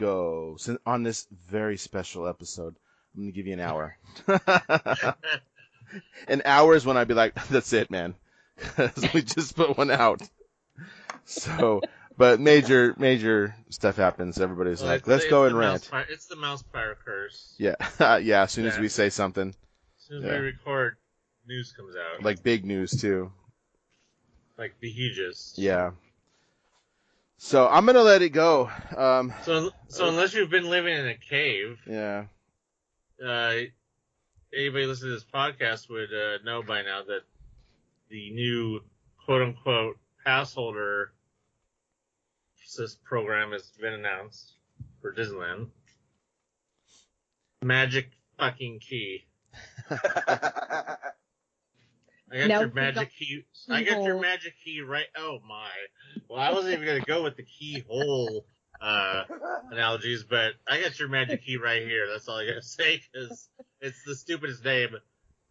go. On this very special episode, I'm gonna give you an hour. an hour is when I'd be like, "That's it, man," we just put one out. So, but major major stuff happens. Everybody's Well, like, "Let's go and rant." fire- it's the mouse fire curse. Yeah, yeah. As soon as we say something, As soon as Yeah. we record, news comes out. like big news too. like the hugest. Yeah. So I'm gonna let it go. Um, So, so unless you've been living in a cave, yeah. uh, anybody listening to this podcast would uh, know by now that the new quote unquote pass holder sys- program has been announced for Disneyland. Magic fucking key. I got Now your magic the key. I got your magic key right. Oh my. Well, I wasn't even gonna go with the keyhole uh, analogies, but I got your magic key right here. That's all I gotta say because it's the stupidest name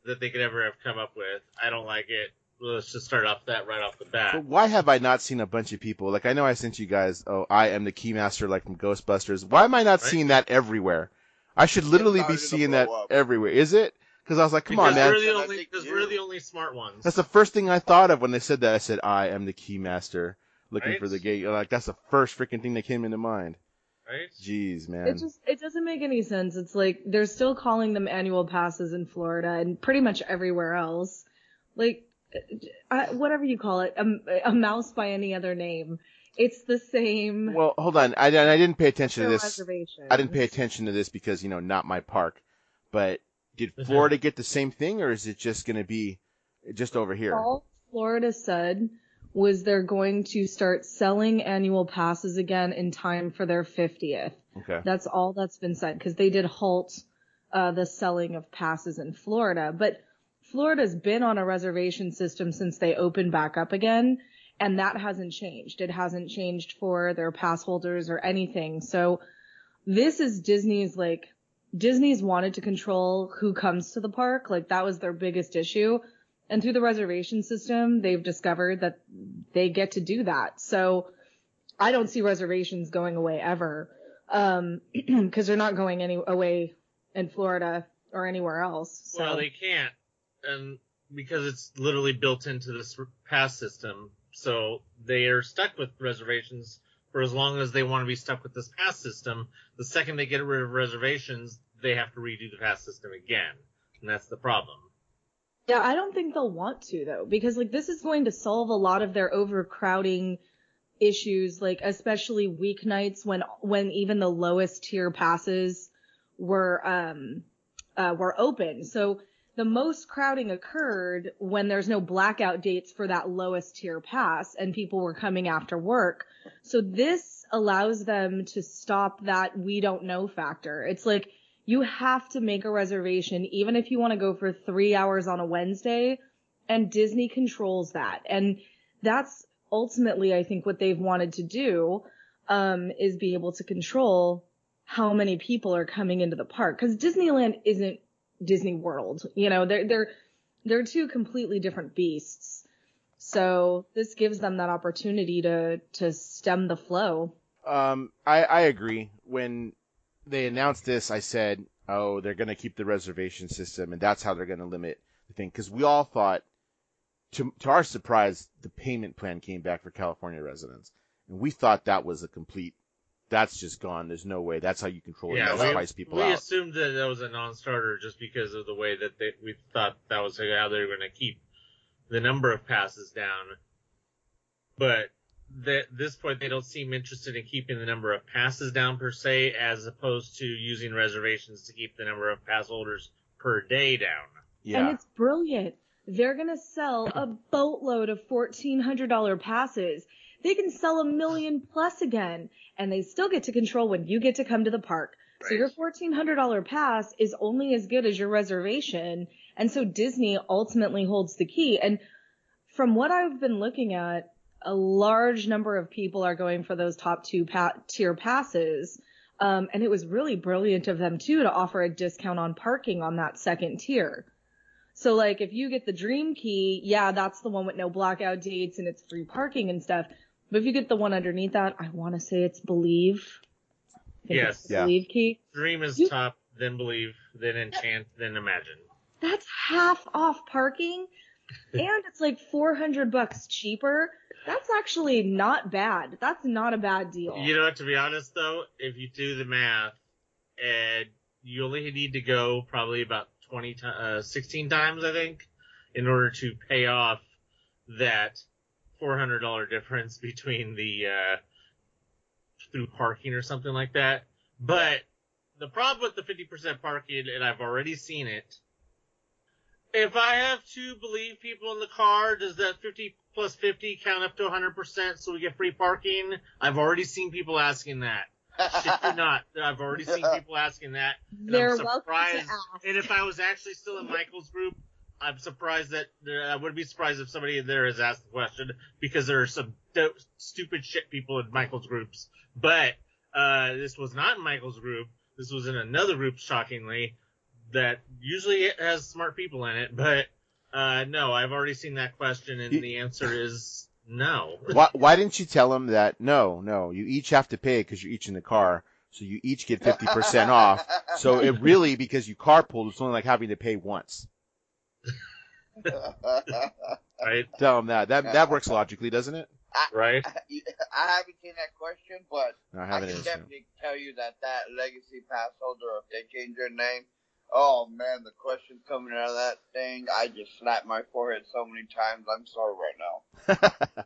that they could ever have come up with. I don't like it. Let's just start off that right off the bat. But why have I not seen a bunch of people? Like I know I sent you guys. Oh, I am the keymaster, like from Ghostbusters. Why am I not Right. seeing that everywhere? I should literally be seeing that up. everywhere. Is it? Because I was like, come because on, man. we're the only because we're the only smart ones. That's the first thing I thought of when they said that. I said, I am the keymaster, looking Right? for the gate. Like that's the first freaking thing that came into mind. right? Jeez, man. It just it doesn't make any sense. It's like they're still calling them annual passes in Florida and pretty much everywhere else. Like I, whatever you call it, a, a mouse by any other name, it's the same. well, hold on. I, I didn't pay attention to their this. reservations. I didn't pay attention to this because you know not my park. But did. Florida get the same thing, or is it just going to be just over here? All Florida said was they're going to start selling annual passes again in time for their 50th. Okay. That's all that's been said because they did halt uh, the selling of passes in Florida. But Florida's been on a reservation system since they opened back up again, and that hasn't changed. It hasn't changed for their pass holders or anything. So this is Disney's like Disney's wanted to control who comes to the park. Like that was their biggest issue. And through the reservation system, they've discovered that they get to do that. So I don't see reservations going away ever. Um, cause they're not going any away in Florida or anywhere else. So Well, they can't, and because it's literally built into this pass system, so they are stuck with reservations for as long as they want to be stuck with this pass system. The second they get rid of reservations, they have to redo the pass system again, and that's the problem. Yeah, I don't think they'll want to though, because like this is going to solve a lot of their overcrowding issues, like especially weeknights when when even the lowest tier passes were um uh were open. So the most crowding occurred when there's no blackout dates for that lowest tier pass and people were coming after work. So this allows them to stop that we don't know factor. It's like you have to make a reservation even if you want to go for three hours on a Wednesday and Disney controls that. And that's ultimately, I think what they've wanted to do, um, is be able to control how many people are coming into the park. Cause Disneyland isn't Disney World. You know, they're, they're, they're two completely different beasts. So this gives them that opportunity to, to stem the flow. Um, I, I agree. When they announced this, I said, "Oh, they're going to keep the reservation system, and that's how they're going to limit the thing." Because we all thought, to to our surprise, the payment plan came back for California residents, and we thought that was a complete. That's just gone. There's no way. That's how you control it. Yeah, That's we, people we out. assumed that that was a non-starter just because of the way that they, we thought that was how they were going to keep the number of passes down. But at this point, they don't seem interested in keeping the number of passes down per se, as opposed to using reservations to keep the number of pass holders per day down. Yeah. And it's brilliant. They're gonna sell a boatload of fourteen hundred dollar passes. They can sell a million plus again, and they still get to control when you get to come to the park. So your fourteen hundred dollar pass is only as good as your reservation, and so Disney ultimately holds the key. And from what I've been looking at, a large number of people are going for those top two pa- tier passes. Um, and it was really brilliant of them too to offer a discount on parking on that second tier. So like if you get the dream key, yeah, that's the one with no blackout dates and it's free parking and stuff. But if you get the one underneath that, I want to say it's believe. Yes. it's Yeah. believe key. Dream is You- top, then believe, then enchant, then imagine. That's half off parking, and it's like 400 bucks cheaper. That's actually not bad. That's not a bad deal. You know what? To be honest, though, if you do the math, and you only need to go probably about 20 ti uh, 16 times, I think, in order to pay off that $400 difference between the uh, through parking or something like that. But the problem with the 50% parking, and I've already seen it. If I have to believe people in the car, does that 50 plus 50 count up to 100% so we get free parking? I've already seen people asking that. Shit you not. I've already seen people asking that. And They're I'm welcome to ask. And if I was actually still in Michael's group, I'm surprised that I wouldn't be surprised if somebody in there has asked the question because there are some do- stupid shit people in Michael's groups. But uh, this was not in Michael's group. This was in another group, shockingly, that usually it has smart people in it. But uh, no, I've already seen that question, and You- the answer is no. Why, why didn't you tell them that no, no, you each have to pay because you're each in the car, so you each get 50% off. So it really, because you carpooled, it's only like having to pay once. Right? Tell them that. That that works logically, doesn't it? Right? I haven't seen that question, but No, I I haven't. can answered. definitely tell you that that legacy pass holder, if they change their name, oh man, the question coming out of that thing, I just slapped my forehead so many times. I'm sorry right now.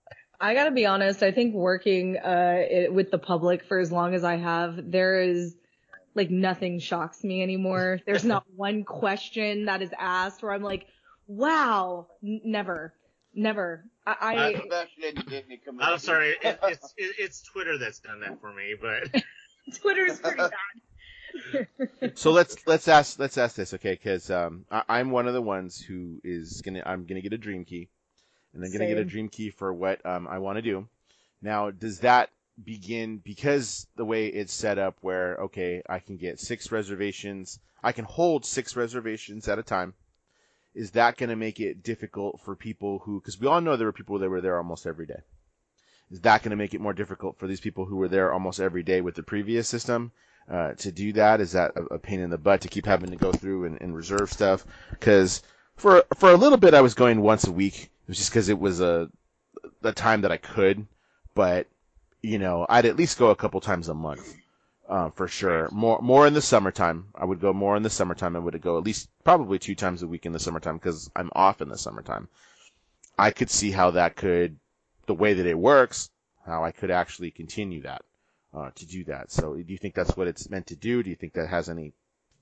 I gotta be honest. I think working uh it, with the public for as long as I have, there is like nothing shocks me anymore. There's not one question that is asked where I'm like, wow, N- never, never. I, I Especially in the Disney community. I'm sorry. It, it's it, it's Twitter that's done that for me, but Twitter's pretty bad. So let's let's ask let's ask this, okay? Because um, I, I'm one of the ones who is gonna I'm gonna get a dream key, and I'm gonna get a dream key for what um, I want to do. Now, does that begin because the way it's set up, where okay, I can get six reservations, I can hold six reservations at a time. Is that going to make it difficult for people who? Because we all know there were people that were there almost every day. Is that going to make it more difficult for these people who were there almost every day with the previous system? uh, to do that? Is that a, a pain in the butt to keep having to go through and, and reserve stuff? Because for for a little bit, I was going once a week. It was just because it was a the time that I could, but you know, I'd at least go a couple times a month. Uh, for sure. More more in the summertime. I would go more in the summertime. I would go at least probably two times a week in the summertime because I'm off in the summertime. I could see how that could, the way that it works, how I could actually continue that uh, to do that. So do you think that's what it's meant to do? Do you think that has any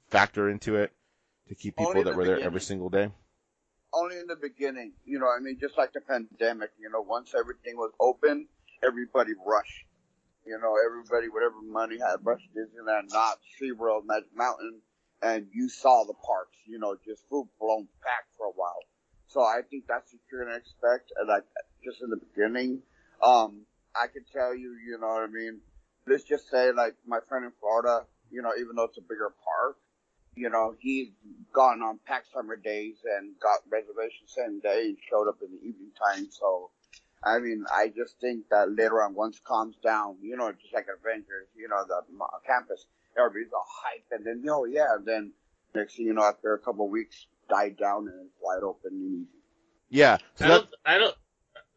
factor into it to keep people that the were there every single day? Only in the beginning, you know, I mean, just like the pandemic, you know, once everything was open, everybody rushed. You know, everybody, whatever money had, rushed Disneyland, not SeaWorld, Magic Mountain, and you saw the parks, you know, just full blown packed for a while. So I think that's what you're gonna expect, and like just in the beginning, um, I could tell you, you know what I mean. Let's just say, like my friend in Florida, you know, even though it's a bigger park, you know, he's gone on packed summer days and got reservations same day and showed up in the evening time. So, I mean, I just think that later on, once calms down, you know, just like Avengers, you know, the campus, everybody's all hype, and then, oh yeah, and then next thing you know, after a couple of weeks, died down and it's wide open and easy. Yeah. So I that, don't. I don't.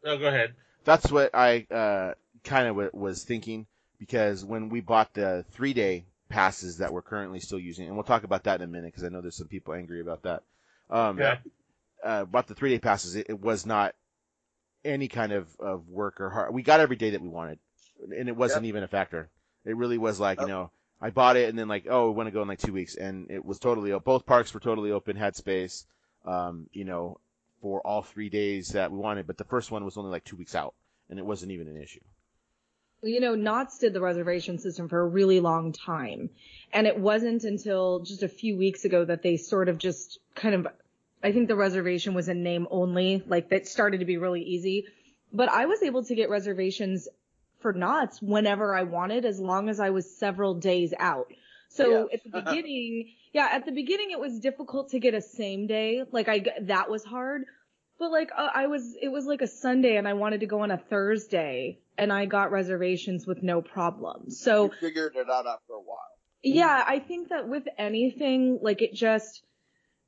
Oh, go ahead. that's what I uh, kind of w- was thinking because when we bought the three day passes that we're currently still using, and we'll talk about that in a minute because I know there's some people angry about that. Um, Yeah. uh, bought the three day passes, it, it was not any kind of, of work or hard. We got every day that we wanted, and it wasn't Yep. even a factor. It really was like, you know, I bought it and then like, oh, we want to go in like two weeks, and it was totally both parks were totally open, had space, um, you know, for all three days that we wanted. But the first one was only like two weeks out, and it wasn't even an issue. you know, Knott's did the reservation system for a really long time. And it wasn't until just a few weeks ago that they sort of just kind of, I think the reservation was in name only, like that started to be really easy. But I was able to get reservations for Knott's whenever I wanted as long as I was several days out. So Yes. at the beginning, yeah, at the beginning it was difficult to get a same day. Like I, that was hard. But like uh, I was, it was like a Sunday and I wanted to go on a Thursday and I got reservations with no problem. So you figured it out after a while. yeah, I think that with anything, like it just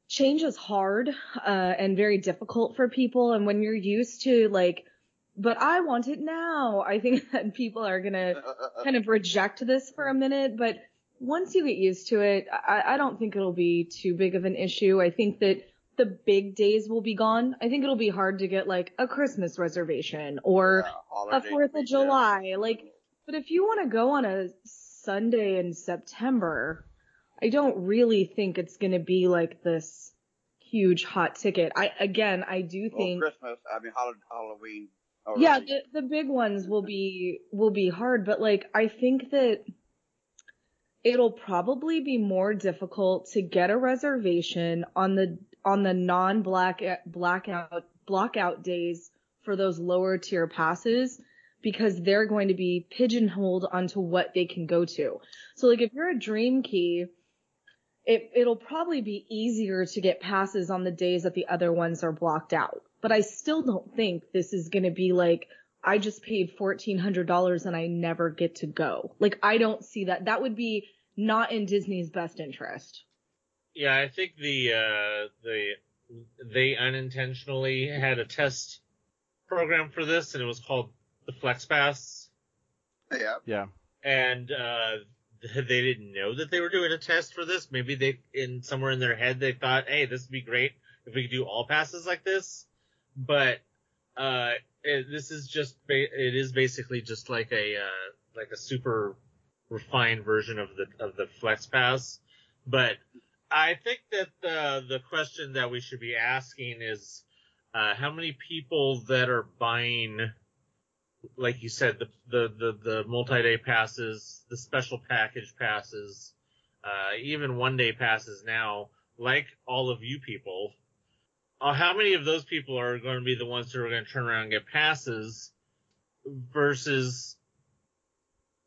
change is hard uh, and very difficult for people. And when you're used to like, but I want it now, I think that people are gonna uh, uh, uh, kind of reject this for a minute. But once you get used to it, I, I don't think it'll be too big of an issue. I think that the big days will be gone. I think it'll be hard to get like a Christmas reservation or Yeah, a Fourth of. July. Like, but if you want to go on a Sunday in September, I don't really think it's going to be like this huge hot ticket. I again, I do think Well, Christmas, I mean Hall- Halloween. yeah, the, the big ones will be will be hard, but like I think that it'll probably be more difficult to get a reservation on the on the non black blackout blockout days for those lower tier passes because they're going to be pigeonholed onto what they can go to. So like if you're a dream key, it it'll probably be easier to get passes on the days that the other ones are blocked out. But I still don't think this is going to be like I just paid $1400 and I never get to go. Like I don't see that. That would be not in Disney's best interest. Yeah, I think the uh, the they unintentionally had a test program for this, and it was called the Flex Pass, yeah. Yeah. and uh, they didn't know that they were doing a test for this. Maybe they, in somewhere in their head, they thought, "Hey, this would be great if we could do all passes like this." But uh, it, this is just ba- it is basically just like a uh, like a super refined version of the of the Flex Pass, but I think that the the question that we should be asking is uh, how many people that are buying, like you said, the the the, the multi day passes, the special package passes, uh, even one day passes now, like all of you people. Uh, how many of those people are going to be the ones who are going to turn around and get passes versus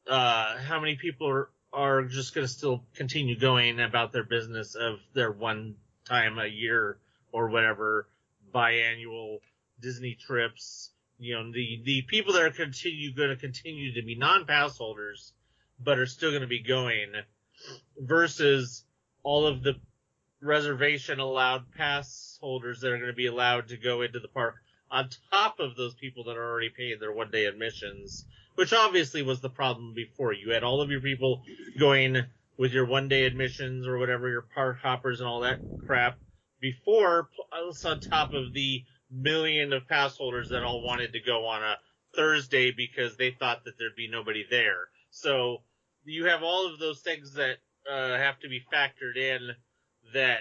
uh, how many people are, are just going to still continue going about their business of their one time a year or whatever biannual Disney trips. You know, the, the people that are continue, going to continue to be non-pass holders, but are still going to be going versus all of the reservation allowed pass holders that are going to be allowed to go into the park on top of those people that are already paying their one day admissions which obviously was the problem before. You had all of your people going with your one day admissions or whatever, your park hoppers and all that crap before, plus on top of the million of pass holders that all wanted to go on a Thursday because they thought that there'd be nobody there. So you have all of those things that uh, have to be factored in that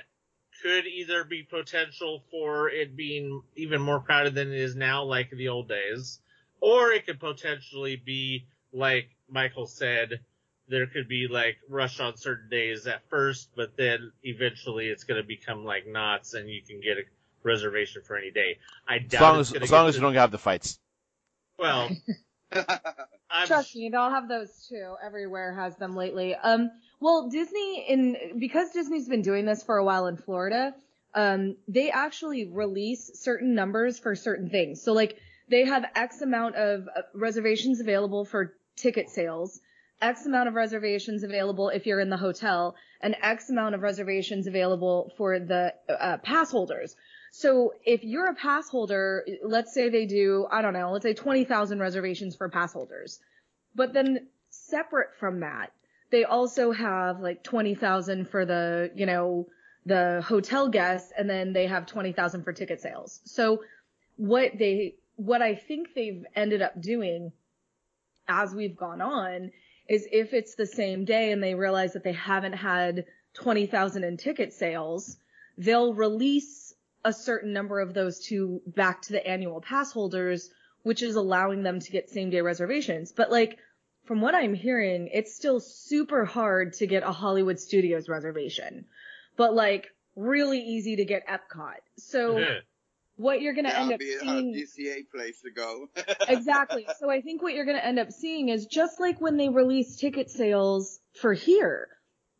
could either be potential for it being even more crowded than it is now, like the old days, or it could potentially be like Michael said, there could be like rush on certain days at first, but then eventually it's going to become like Knott's and you can get a reservation for any day. I doubt As long as, as long as you don't have the fights. Well, I'm Trust me, they'll have those too. Everywhere has them lately. Um, well, Disney in because Disney's been doing this for a while in Florida, um, they actually release certain numbers for certain things. So like they have X amount of uh, reservations available for ticket sales, X amount of reservations available if you're in the hotel, and X amount of reservations available for the uh, pass holders. So if you're a pass holder, let's say they do, I don't know, let's say 20,000 reservations for pass holders. But then separate from that, they also have like 20,000 for the, you know, the hotel guests and then they have 20,000 for ticket sales. So what they, what I think they've ended up doing as we've gone on is if it's the same day and they realize that they haven't had 20,000 in ticket sales, they'll release a certain number of those to back to the annual pass holders, which is allowing them to get same day reservations. But like, from what I'm hearing, it's still super hard to get a Hollywood Studios reservation, but like really easy to get Epcot. So what you're going to end That'll up be a seeing DCA place to go. exactly. So I think what you're going to end up seeing is just like when they released ticket sales for here,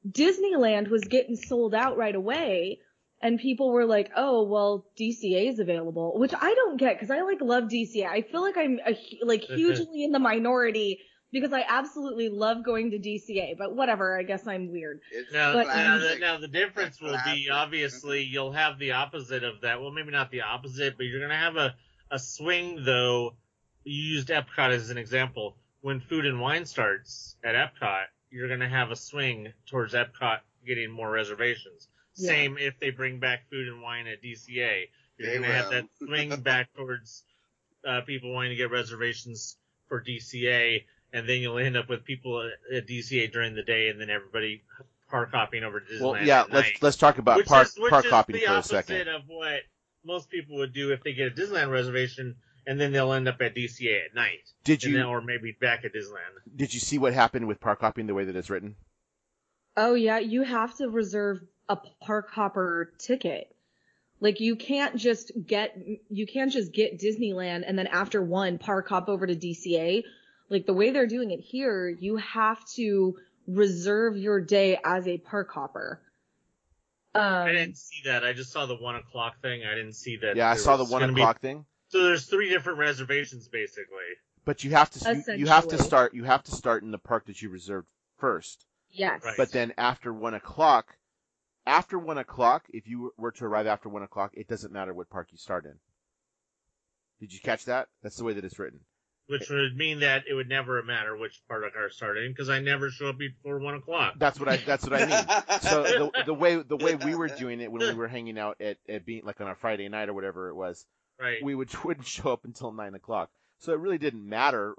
Disneyland was getting sold out right away. and people were like, "Oh, well, DCA is available," which I don't get because I like love DCA. I feel like I'm a, like hugely in the minority because I absolutely love going to DCA. But whatever, I guess I'm weird. Now, But- now, the, now the difference will be obviously you'll have the opposite of that. Well, maybe not the opposite, but you're gonna have a a swing though. You used Epcot as an example. When food and wine starts at Epcot, you're gonna have a swing towards Epcot getting more reservations. Yeah. Same if they bring back food and wine at DCA. You're gonna have that swing back towards uh, people wanting to get reservations for DCA, and then you'll end up with people at, at DCA during the day, and then everybody park hopping over to Disneyland. Well, yeah, at let's night. let's talk about which park is, which park is hopping the for a opposite second. of what most people would do if they get a Disneyland reservation, and then they'll end up at DCA at night, Did you then, or maybe back at Disneyland. did you see what happened with park hopping the way that it's written? Oh yeah, you have to reserve a park hopper ticket. Like you can't just get you can't just get Disneyland and then after one park hop over to DCA. Like the way they're doing it here, you have to reserve your day as a park hopper. Um, I didn't see that. I just saw the one o'clock thing. I didn't see that. Yeah, I saw the one gonna be- o'clock thing. So there's three different reservations basically. But you have to you, you have to start you have to start in the park that you reserved first. yes. Right. But then after one o'clock, after one o'clock, if you were to arrive after one o'clock, it doesn't matter what park you start in. Did you catch that? That's the way that it's written. Which would mean that it would never matter which part of car started in because I never show up before one o'clock. That's what I that's what I mean. So the the way the way we were doing it when we were hanging out at, at being like on a Friday night or whatever it was, Right. we would wouldn't show up until nine o'clock. So it really didn't matter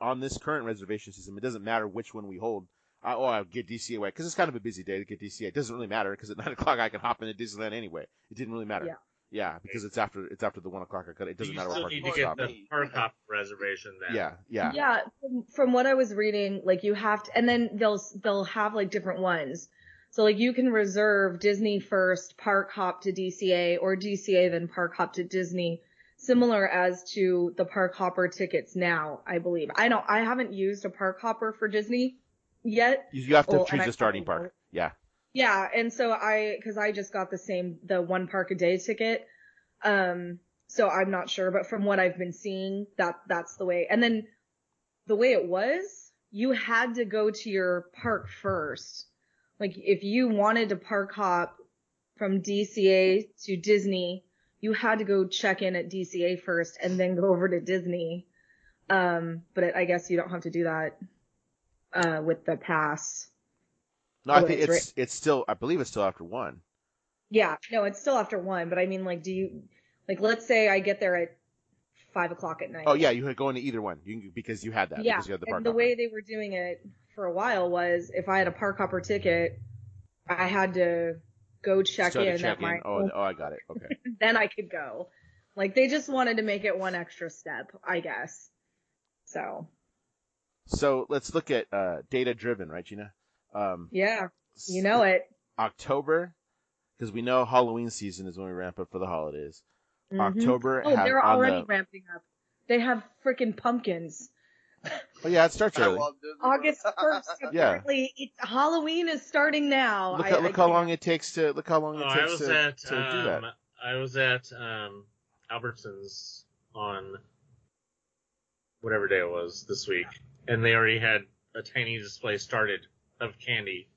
on this current reservation system. It doesn't matter which one we hold. I, oh, I'll get DCA away because it's kind of a busy day to get DCA. It doesn't really matter because at nine o'clock I can hop into Disneyland anyway. It didn't really matter. Yeah. Yeah, because it's after it's after the one o'clock. I could, it doesn't you matter what still park need you to get stop. the in. park hop reservation then. Yeah, yeah, Yeah, from, from what I was reading, like you have to, and then they'll they'll have like different ones. So like you can reserve Disney first, park hop to DCA, or DCA then park hop to Disney, similar as to the park hopper tickets now. I believe I don't, I haven't used a park hopper for Disney yet. You, you have to Well, choose and I the starting park. Yeah, Yeah, and so I, cause I just got the same, the one park a day ticket. Um, so I'm not sure, but from what I've been seeing, that, that's the way. And then the way it was, you had to go to your park first. Like if you wanted to park hop from DCA to Disney, you had to go check in at DCA first and then go over to Disney. Um, but I guess you don't have to do that, uh, with the pass. No, I think it's it's it's still I believe it's still after one. Yeah, no, it's still after one, but I mean, like, do you, like, let's say I get there at five o'clock at night. Oh yeah, you could go into either one you can, because you had that. yeah. because you had the park and the hopper. way they were doing it for a while was if I had a park hopper ticket, I had to go check in at checking. my, Oh, oh, I got it. Okay. then I could go. Like, they just wanted to make it one extra step, I guess. So, so let's look at uh, data driven, right, Gina? Um, yeah, you know it. October, because we know Halloween season is when we ramp up for the holidays. Mhm. October. Oh, have they're already the- ramping up. They have freaking pumpkins. Oh yeah, it starts early. August 1st. Yeah. Apparently, it's Halloween is starting now. Look, I- how, I how long it takes to look how long it Oh, I takes to, at to do that. um, I was at um, Albertsons on whatever day it was this week, and they already had a tiny display started of candy.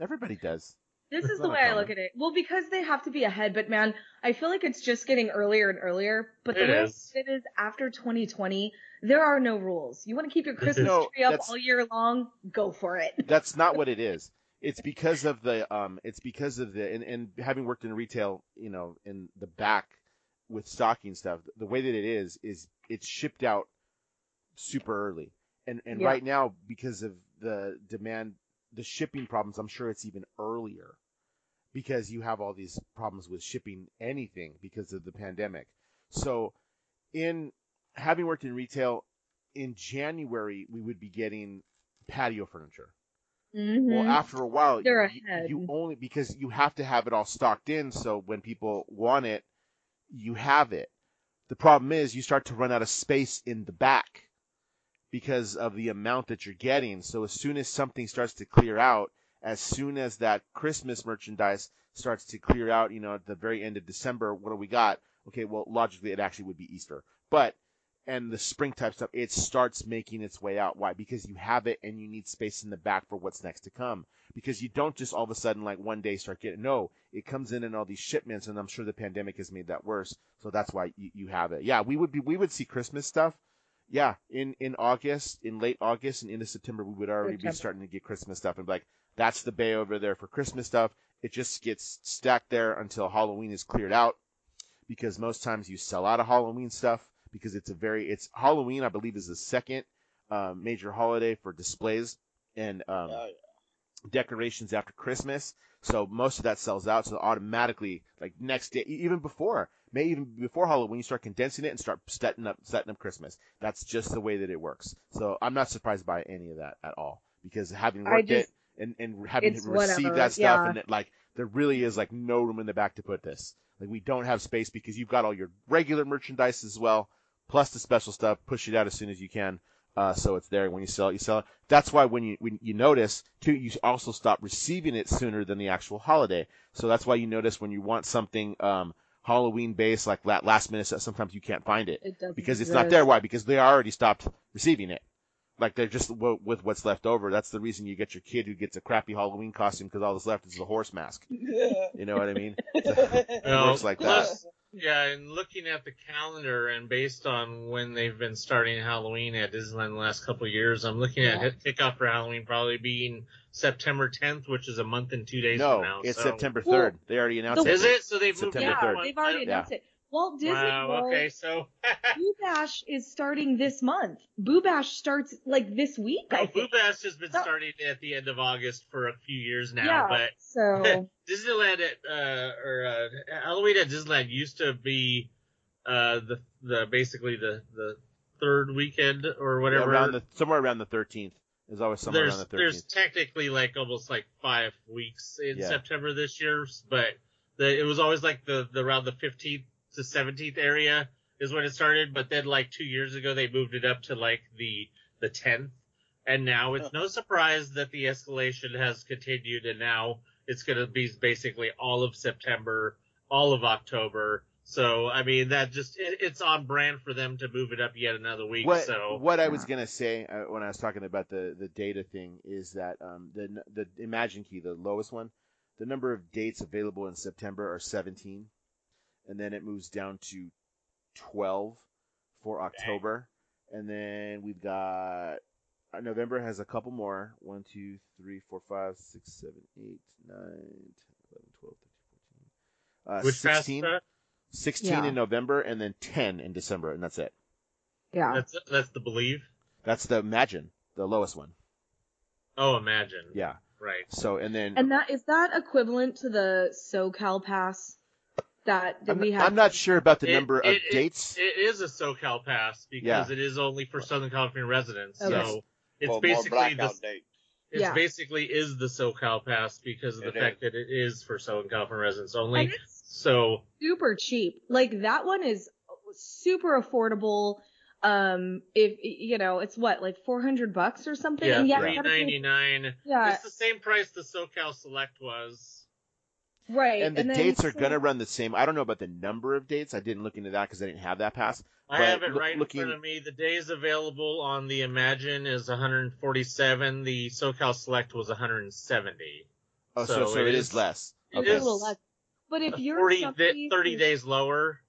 Everybody does. This is the way I look at it. Well, because they have to be ahead, but man, I feel like it's just getting earlier and earlier. But the It way is. it is after 2020, there are no rules. You want to keep your Christmas No, tree up all year long? Go for it. That's not what it is. It's because of the um. It's because of the and, and having worked in retail, you know, in the back with stocking stuff. The way that it is is it's shipped out super early, and and Yeah. right now because of the demand, the shipping problems, I'm sure it's even earlier because you have all these problems with shipping anything because of the pandemic. So, in having worked in retail, in January we would be getting patio furniture. Mhm. Well, after a while, you, you only because you have to have it all stocked in, so when people want it, you have it. The problem is you start to run out of space in the back because of the amount that you're getting. So as soon as something starts to clear out as soon as that Christmas merchandise starts to clear out, you know, at the very end of December, what do we got? Okay, well, logically, it actually would be Easter. But, and the spring type stuff, it starts making its way out. Why? Because you have it and you need space in the back for what's next to come. Because you don't just all of a sudden, like one day, start getting, no, it comes in in all these shipments, and I'm sure the pandemic has made that worse. So that's why you, you have it. Yeah, we would be, we would see Christmas stuff. Yeah, in, in August, in late August and into September, we would already September. be starting to get Christmas stuff and be like, that's the bay over there for Christmas stuff. It just gets stacked there until Halloween is cleared out because most times you sell out of Halloween stuff because it's a very, it's Halloween, I believe is the second, um, major holiday for displays and, um, Yeah, decorations after Christmas. So most of that sells out. So automatically, like next day, even before, may even before Halloween, you start condensing it and start setting up, setting up Christmas. That's just the way that it works. So I'm not surprised by any of that at all because having worked just- it and, and having received whatever, that stuff yeah. and it, like, there really is like no room in the back to put this. Like we don't have space because you've got all your regular merchandise as well, plus the special stuff. Push it out as soon as you can. Uh, so it's there when you sell it, you sell it. That's why when you when you notice too, you also stop receiving it sooner than the actual holiday. So that's why you notice when you want something um, Halloween based, like la- last minute, stuff, sometimes you can't find it It doesn't because it's not there. Why? Because they already stopped receiving it. Like they're just w- with what's left over. That's the reason you get your kid who gets a crappy Halloween costume because all that's left is the horse mask. You know what I mean? It Well, works like that. plus, Yeah, and looking at the calendar and based on when they've been starting Halloween at Disneyland the last couple of years, I'm looking at Yeah. hit kickoff for Halloween probably being September 10th, which is a month and two days No, from now. it's so- September Well, 3rd. They already announced the- it. Is it? So they've moved September it yeah, 3rd. they've already month? announced it. Walt Disney Wow. World, Okay, so Boo Bash is starting this month. Boo Bash starts like this week, I think. Boo Bash has been So- starting at the end of August for a few years now, yeah. but so Disneyland at uh, or uh, Halloween at Disneyland used to be uh, the the basically the the third weekend or whatever. around the somewhere around the 13th. There's always somewhere there's around the 13th. there's technically like almost like five weeks in Yeah. September this year, but the, it was always like the, the around the 15th to 17th area is when it started. But then like two years ago they moved it up to like the the 10th, and now it's no surprise that the escalation has continued, and now it's going to be basically all of September, all of October. So I mean that just it, it's on brand for them to move it up yet another week. What so what I was gonna say uh, when I was talking about the the data thing is that um, the the Imagine Key, the lowest one, the number of dates available in September are 17, and then it moves down to 12 for October, and then we've got uh, November has a couple more. One, two, three, four, five, six, seven, eight, nine, 10, 11, 12, 13, 14. Uh, which 16, past, uh, 16 Yeah. in November, and then 10 in December, and that's it. yeah. that's that's the believe. That's the Imagine, the lowest one. Oh, imagine. Yeah. Right. So and then And that is that equivalent to the SoCal Pass that, that I'm, we have? I'm not sure about the It- number of it- it- dates. It is a SoCal pass because Yeah. it is only for Southern California residents. Okay. So it's Well, basically the dates. it's Yeah. basically is the SoCal pass because of the It fact that it is for Southern California residents only. So super cheap. Like that one is super affordable. Um, if you know, it's what like 400 bucks or something. yeah, and yeah, you pay- Yeah, It's the same price the SoCal Select was. Right. and the then dates are gonna run the same. I don't know about the number of dates. I didn't look into that because I didn't have that pass. I But have it right looking- in front of me. The days available on the Imagine is 147. The SoCal Select was 170. Oh, so so, So it it is- is less. it It's Okay. a little less. But if you're 40, somebody 30 days lower.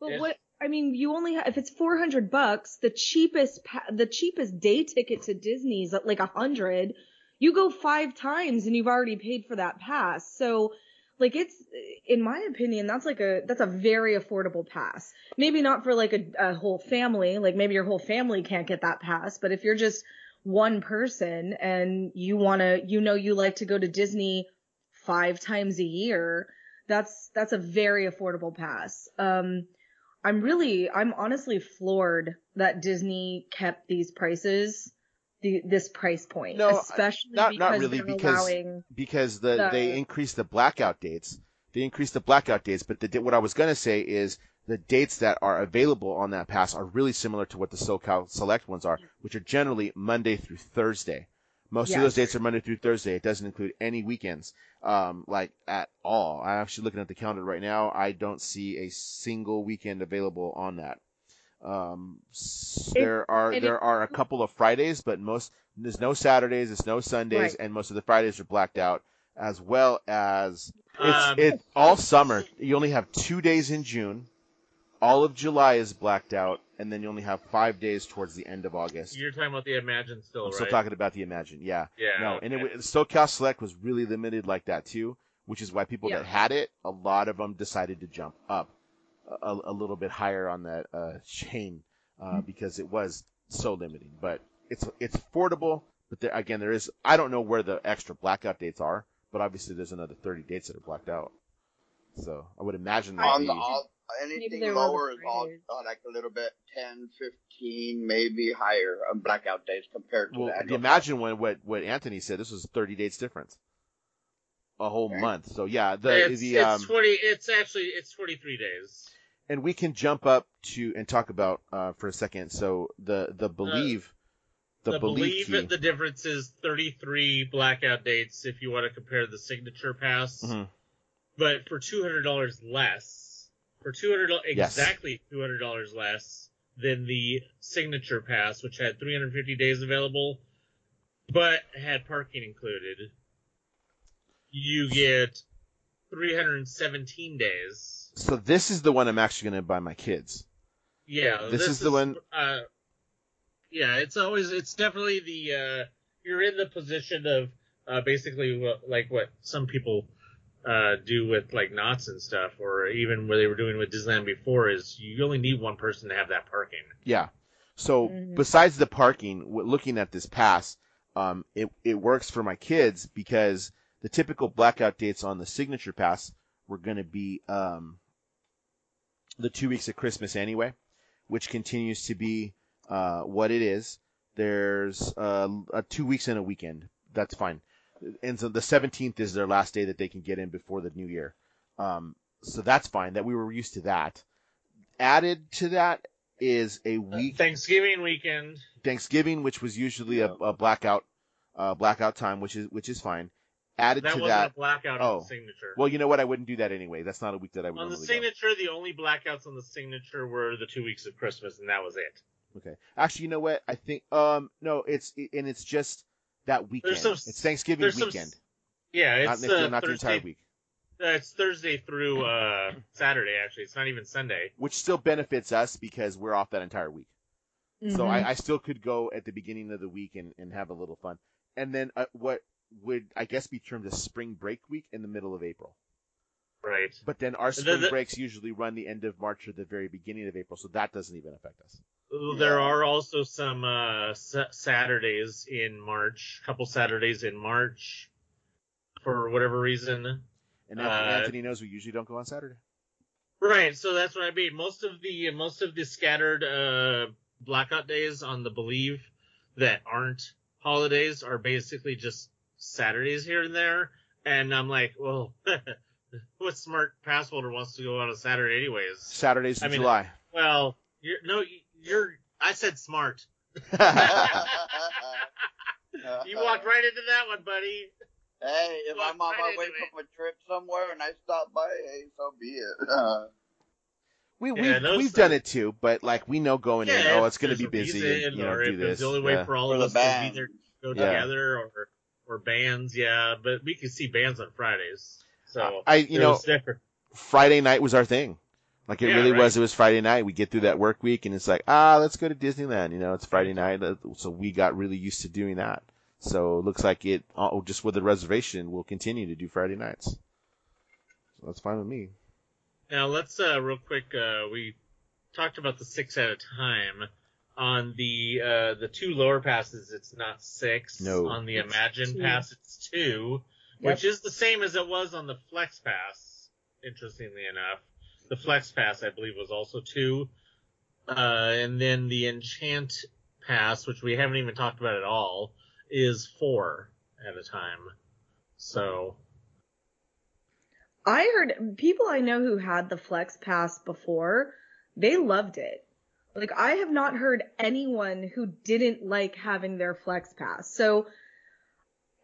But what I mean, you only have, if it's 400 bucks, the cheapest pa- the cheapest day ticket to Disney's at like a hundred. You go five times and you've already paid for that pass. So, like it's in my opinion, that's like a that's a very affordable pass. Maybe not for like a, a whole family. Like maybe your whole family can't get that pass, but if you're just one person and you want to, you know, you like to go to Disney five times a year, that's that's a very affordable pass. Um, I'm really, I'm honestly floored that Disney kept these prices, the, this price point, No, especially not- not really, because- because the, The- they increased the blackout dates. They increased the blackout dates, but the, what I was gonna say is the dates that are available on that pass are really similar to what the SoCal Select ones are, which are generally Monday through Thursday. Most of those dates are Monday through Thursday. It doesn't include any weekends, um, like at all. I'm actually looking at the calendar right now. I don't see a single weekend available on that. Um, It- there are it- there are a couple of Fridays, but most there's no Saturdays, there's no Sundays, Right. and most of the Fridays are blacked out, as well as it's Um, it's all summer. You only have two days in June. All of July is blacked out, and then you only have five days towards the end of August. You're talking about the Imagine still, I'm right? still talking about the Imagine, yeah. Yeah. No, and it, okay. wa- SoCal Select was really limited like that too, which is why people Yeah. that had it, a lot of them decided to jump up a, a little bit higher on that uh, chain uh, because it was so limiting. But it's it's affordable. But there, again, there is I don't know where the extra blackout dates are, but obviously there's another 30 dates that are blacked out. So I would imagine that on the all, anything there were other lower is all Fridays. uh, like a little bit 10, 15, maybe higher on blackout dates compared to well, the the. Imagine one. What what Anthony said. This was 30 dates difference. A whole Okay. month. So yeah, the it's, the it's um, twenty. It's actually it's twenty three days. And we can jump up to and talk about uh, for a second. So the the believe, the, The, believe, believe the difference is thirty three blackout dates if you want to compare the signature pass, Mhm. but for two hundred dollars less, for two hundred Yes. exactly two hundred dollars less than the signature pass, which had three hundred fifty days available, but had parking included. You get three hundred seventeen days. So this is the one I'm actually going to buy my kids. Yeah, This is the one- Uh, yeah, it's always it's definitely the uh, you're in the position of uh, basically like what some people uh, do with like Knott's and stuff, or even what they were doing with Disneyland before is you only need one person to have that parking. Yeah. So Mhm. besides the parking, looking at this pass, um, it it works for my kids because the typical blackout dates on the signature pass were going to be um, the two weeks of Christmas anyway, which continues to be uh, what it is. There's uh, uh, two weeks and a weekend. That's fine. And so the 17th is their last day that they can get in before the new year. Um, so that's fine. That we were used to that. Added to that is a week Thanksgiving weekend. Thanksgiving, which was usually a, a blackout, uh, blackout time, which is which is fine. Added That to wasn't that, a blackout on oh. the signature. well, you know what? I wouldn't do that anyway. That's not a week that I would on the normally go. signature, the only blackouts on the signature were the two weeks of Christmas, and that was it. Okay. Actually, you know what? I think um no, it's and it's just that weekend. some- it's Thanksgiving there's some- weekend, Yeah, it's necessarily- uh, not the Thursday. entire week, Uh, it's Thursday through uh, Saturday. Actually, it's not even Sunday. which still benefits us because we're off that entire week. So Mhm. I, I still could go at the beginning of the week and, and have a little fun. And then uh, what would I guess be termed a spring break week in the middle of April. Right. But then our spring the- breaks usually run the end of March or the very beginning of April, so that doesn't even affect us. There Yeah. are also some uh, sa- Saturdays in March, couple Saturdays in March, for whatever reason. And Uh, Anthony, Anthony knows we usually don't go on Saturday. Right. So that's what I mean. Most of the most of the scattered uh, blackout days on the Believe that aren't holidays are basically just Saturdays here and there. And I'm like, well, what smart pass holder wants to go out on a Saturday anyways? Saturdays in I mean- July. Well, you're, no, you're. I said smart. You walked right into that one, buddy. Hey, if Walk I'm on right my way it. from a trip somewhere and I stop by, hey, so be it. Uh, we Yeah, we those- we've done it too, but like we know going in, oh, it's going to be busy, reason, and, you know, or do if this. it's the only way yeah. for all for of the us to be there go Yeah. together, or or bands, yeah. But we could see bands on Fridays, so I you know. Friday night was our thing. Like it Yeah, really right. was. It was Friday night. We get through that work week, and it's like, ah, let's go to Disneyland. You know, it's Friday night, uh, so we got really used to doing that. So it looks like it, uh, just with the reservation, we'll continue to do Friday nights. So that's fine with me. Now let's uh, real quick. Uh, we talked about the six at a time. On the uh, the two lower passes, it's not six. No. On the Imagine two. pass, it's two, Yep. which is the same as it was on the Flex Pass. Interestingly enough, the Flex Pass, I believe, was also two. Uh, and then the Enchant Pass, which we haven't even talked about at all, is four at a time. So I heard people I know who had the Flex Pass before, they loved it. Like I have not heard anyone who didn't like having their Flex Pass. So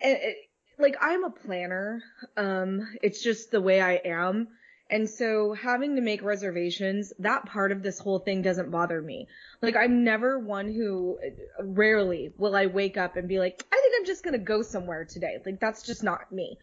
it, it, like I'm a planner. Um, it's just the way I am. And so having to make reservations, that part of this whole thing doesn't bother me. Like I'm never one who, eh, rarely will I wake up and be like, I think I'm just gonna go somewhere today. Like that's just not me.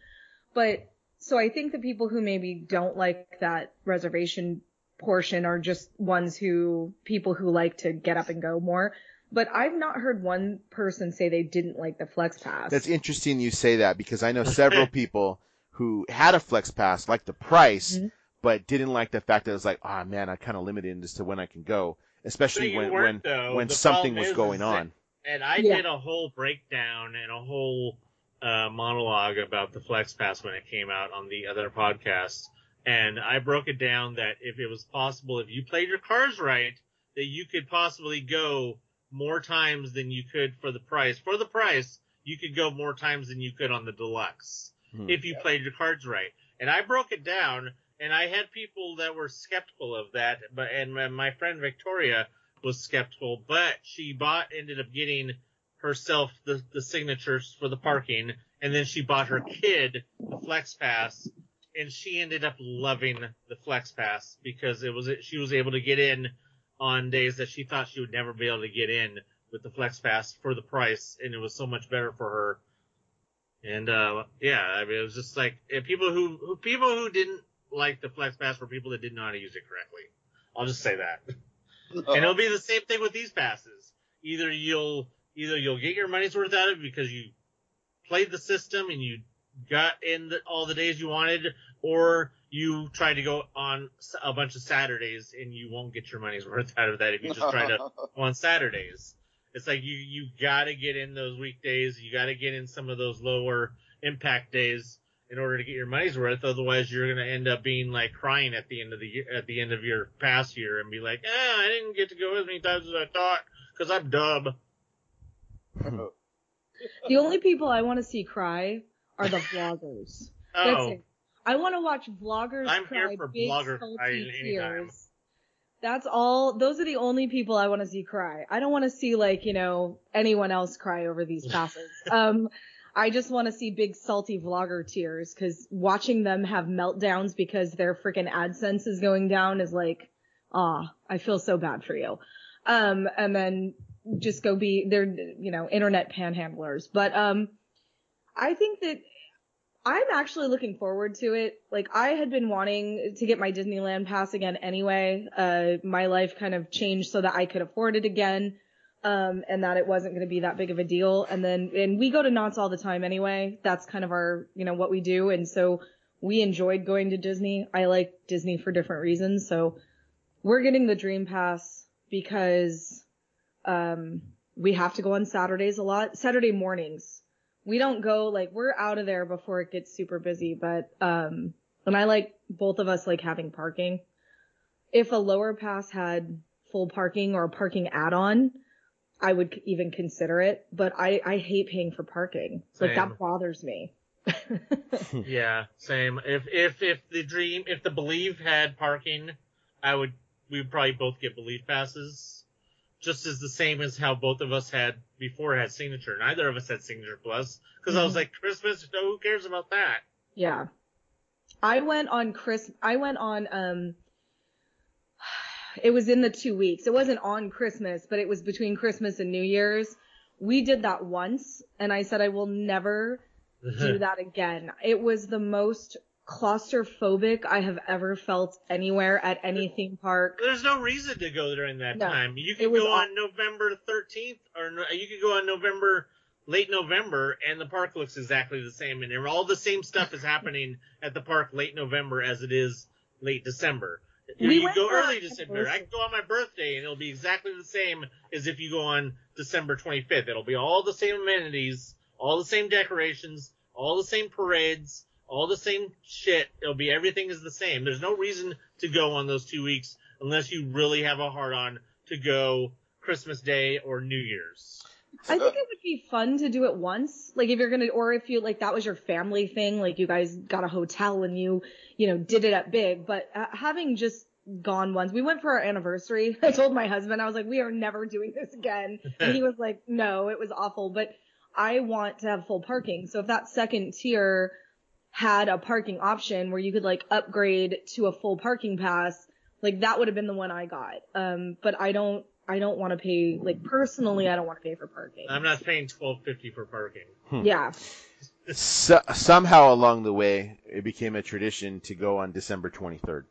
But, so I think the people who maybe don't like that reservation portion are just ones who, people who like to get up and go more. But I've not heard one person say they didn't like the flex pass. That's interesting you say that because I know several people who had a flex pass, like the price, Mhm. but didn't like the fact that it was like, oh man, I kind of limited as to when I can go, especially when when though. when The something was going on. And I Yeah. did a whole breakdown and a whole uh, monologue about the Flex Pass when it came out on the other podcast. And I broke it down that if it was possible, if you played your cards right, that you could possibly go more times than you could for the price. For the price, you could go more times than you could on the deluxe Hmm. if you played your cards right. And I broke it down, and I had people that were skeptical of that, but and my- my friend Victoria was skeptical, but she bought ended up getting herself the, the signatures for the parking, and then she bought her kid the Flex Pass, and she ended up loving the Flex Pass because it was she was able to get in on days that she thought she would never be able to get in with the Flex Pass for the price, and it was so much better for her. And uh, yeah, I mean, it was just like people who, who people who didn't like the Flex Pass were people that didn't know how to use it correctly. I'll just say that. And it'll be the same thing with these passes. Either you'll either you'll get your money's worth out of it because you played the system and you got in the, all the days you wanted, or you try to go on a bunch of Saturdays and you won't get your money's worth out of that if you just try to go on Saturdays. It's like you you got to get in those weekdays. You got to get in some of those lower impact days in order to get your money's worth. Otherwise, you're gonna end up being like crying at the end of the year, at the end of your past year and be like, "Ah, I didn't get to go as many times as I thought because I'm dumb." The only people I want to see cry are the vloggers. Oh. I want to watch vloggers I'm cry here for big anytime. tears. That's all. Those are the only people I want to see cry. I don't want to see like you know anyone else cry over these passes. um, I just want to see big salty vlogger tears because watching them have meltdowns because their freaking AdSense is going down is like, ah, I feel so bad for you. Um, and then just go be they're you know internet panhandlers. But um, I think that I'm actually looking forward to it. Like I had been wanting to get my Disneyland pass again anyway. Uh, my life kind of changed so that I could afford it again. Um, and that it wasn't going to be that big of a deal. And then, and we go to Knott's all the time anyway. That's kind of our, you know, what we do. And so we enjoyed going to Disney. I like Disney for different reasons. So we're getting the Dream Pass because, um, we have to go on Saturdays a lot. Saturday mornings we don't go like we're out of there before it gets super busy but um and i like both of us like having parking. If a lower pass had full parking or a parking add-on i would even consider it but i i hate paying for parking. Like that bothers me. Yeah, same. If if if the dream, if the believe had parking, I would we would probably both get believe passes, just as the same as how both of us had before had signature. Neither of us had signature plus because I was Mhm. like Christmas. No, who cares about that? Yeah. I went on Chris I went on um it was in the 2 weeks. It wasn't on Christmas, but it was between Christmas and New Year's. We did that once and I said I will never do that again. It was the most claustrophobic I have ever felt anywhere at any theme park. There's no reason to go during that No, time. You could go on November 13th, or no- you could go on November, late November, and the park looks exactly the same, and all the same stuff is happening at the park late November as it is late December. You, We you go early December. I can go on my birthday, and it'll be exactly the same as if you go on December 25th. It'll be all the same amenities, all the same decorations, all the same parades, all the same shit. It'll be everything is the same. There's no reason to go on those two weeks unless you really have a hard on to go Christmas Day or New Year's. I think it would be fun to do it once. Like if you're gonna, or if you like that was your family thing, like you guys got a hotel and you, you know, did it up big. But uh, having just gone once, we went for our anniversary. I told my husband, I was like, we are never doing this again, and he was like, no, it was awful. But I want to have full parking. So if that second tier had a parking option where you could like upgrade to a full parking pass, like that would have been the one I got. Um, but I don't, I don't want to pay, like personally, I don't want to pay for parking. I'm not paying twelve fifty for parking. yeah. So, somehow along the way, it became a tradition to go on December 23rd.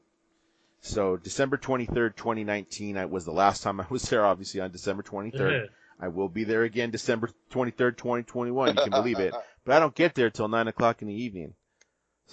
So December 23rd, 2019, I was the last time I was there, obviously on December 23rd. I will be there again December 23rd, 2021. You can believe it. But I don't get there till nine o'clock in the evening.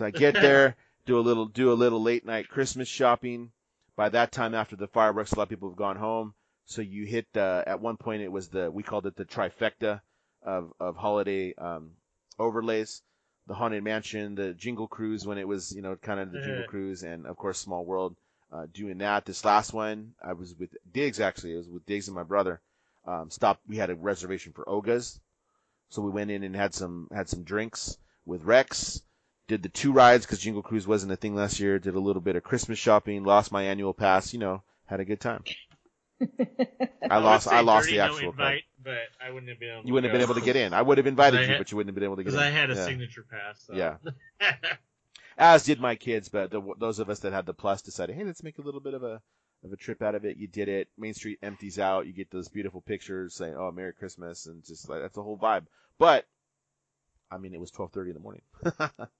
So I get there, do a little, do a little late night Christmas shopping. By that time, after the fireworks, a lot of people have gone home. So you hit, uh, at one point it was the, we called it the trifecta of, of holiday, um, overlays. The Haunted Mansion, the Jingle Cruise when it was, you know, kind of the Jingle Mhm. Cruise and of course Small World, uh, doing that. This last one, I was with Diggs actually. It was with Diggs and my brother. Um, stopped, we had a reservation for Oga's. So we went in and had some, had some drinks with Rex. Did the two rides because Jingle Cruise wasn't a thing last year. Did a little bit of Christmas shopping. Lost my annual pass. You know, had a good time. I lost. say I lost the no actual card. invite, but I wouldn't have been able. You wouldn't have been able to get in. I would have invited I you, had- but you wouldn't have been able to get in. because I had a Yeah. signature pass. So. Yeah. As did my kids, but the, those of us that had the plus decided, hey, let's make a little bit of a of a trip out of it. You did it. Main Street empties out. You get those beautiful pictures saying, "Oh, Merry Christmas," and just like that's the whole vibe. But I mean, it was twelve thirty in the morning.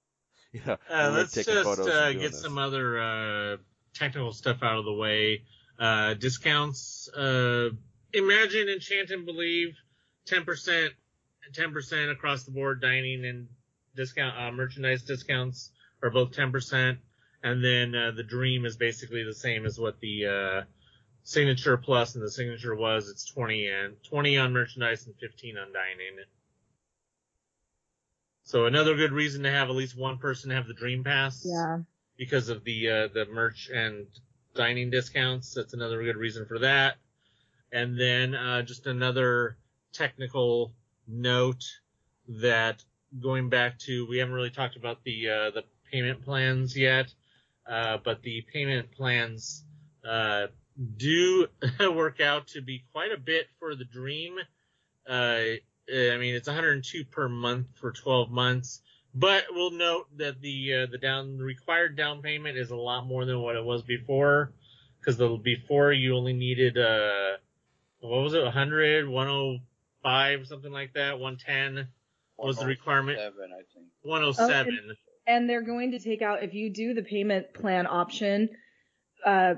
know, Uh, let's just uh, get this. some other uh, technical stuff out of the way. Uh, discounts. Uh, imagine, enchant, and believe. Ten percent, ten percent across the board. Dining and discount uh, merchandise discounts are both ten percent, and then uh, the Dream is basically the same as what the uh, Signature Plus and the Signature was. It's twenty and twenty on merchandise and fifteen on dining. So another good reason to have at least one person have the Dream Pass Yeah. because of the uh, the merch and dining discounts. That's another good reason for that. And then uh, just another technical note that going back to we haven't really talked about the uh, the payment plans yet, uh, but the payment plans uh, do work out to be quite a bit for the Dream. Uh, I mean, it's 102 per month for 12 months. But we'll note that the uh, the down the required down payment is a lot more than what it was before, because the before you only needed uh what was it 100 105 something like that 110 was the requirement 107, I think. 107 and they're going to take out if you do the payment plan option uh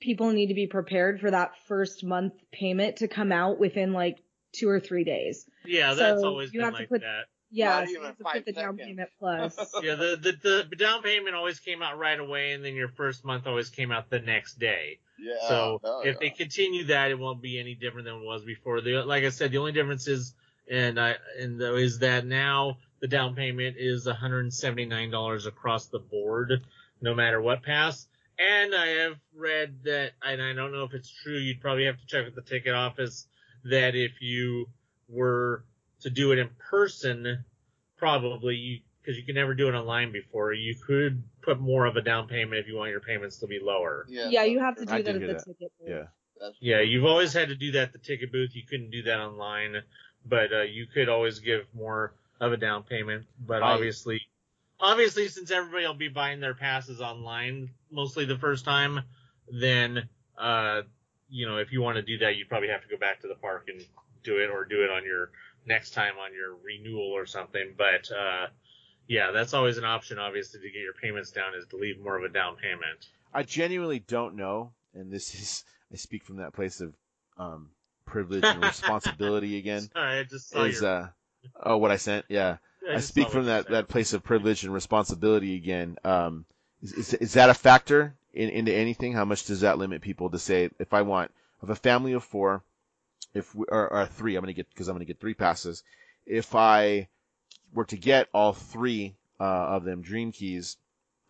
people need to be prepared for that first month payment to come out within like two or three days yeah that's So always you been have to like put- that yeah so you have to put the down seconds. payment plus yeah the, the the down payment always came out right away and then your first month always came out the next day Yeah. So oh, if yeah. they continue that, it won't be any different than it was before. The, like I said, the only difference is, and I, and though is that now the down payment is $179 across the board, no matter what pass. And I have read that, and I don't know if it's true, you'd probably have to check with the ticket office, that if you were to do it in person, probably you, because you can never do it online before, you could put more of a down payment if you want your payments to be lower. yeah, yeah you have to do I that at the that. ticket booth. Yeah. That's Yeah, you've always had to do that at the ticket booth. You couldn't do that online, but uh, you could always give more of a down payment. But I- obviously, obviously, since everybody will be buying their passes online mostly the first time, then uh, you know if you want to do that, you'd probably have to go back to the park and do it, or do it on your next time on your renewal or something. But uh, yeah, that's always an option. Obviously, to get your payments down is to leave more of a down payment. I genuinely don't know, and this is I speak from that place of um, privilege and responsibility again. Sorry, I just saw Is your. uh oh what I sent? Yeah, I just speak from that that place of privilege and responsibility again. Um, is, is is that a factor in into anything? How much does that limit people to say if I want of a family of four, if we, or, or three, I'm gonna get because I'm gonna get three passes. If I were to get all three uh, of them Dream Keys,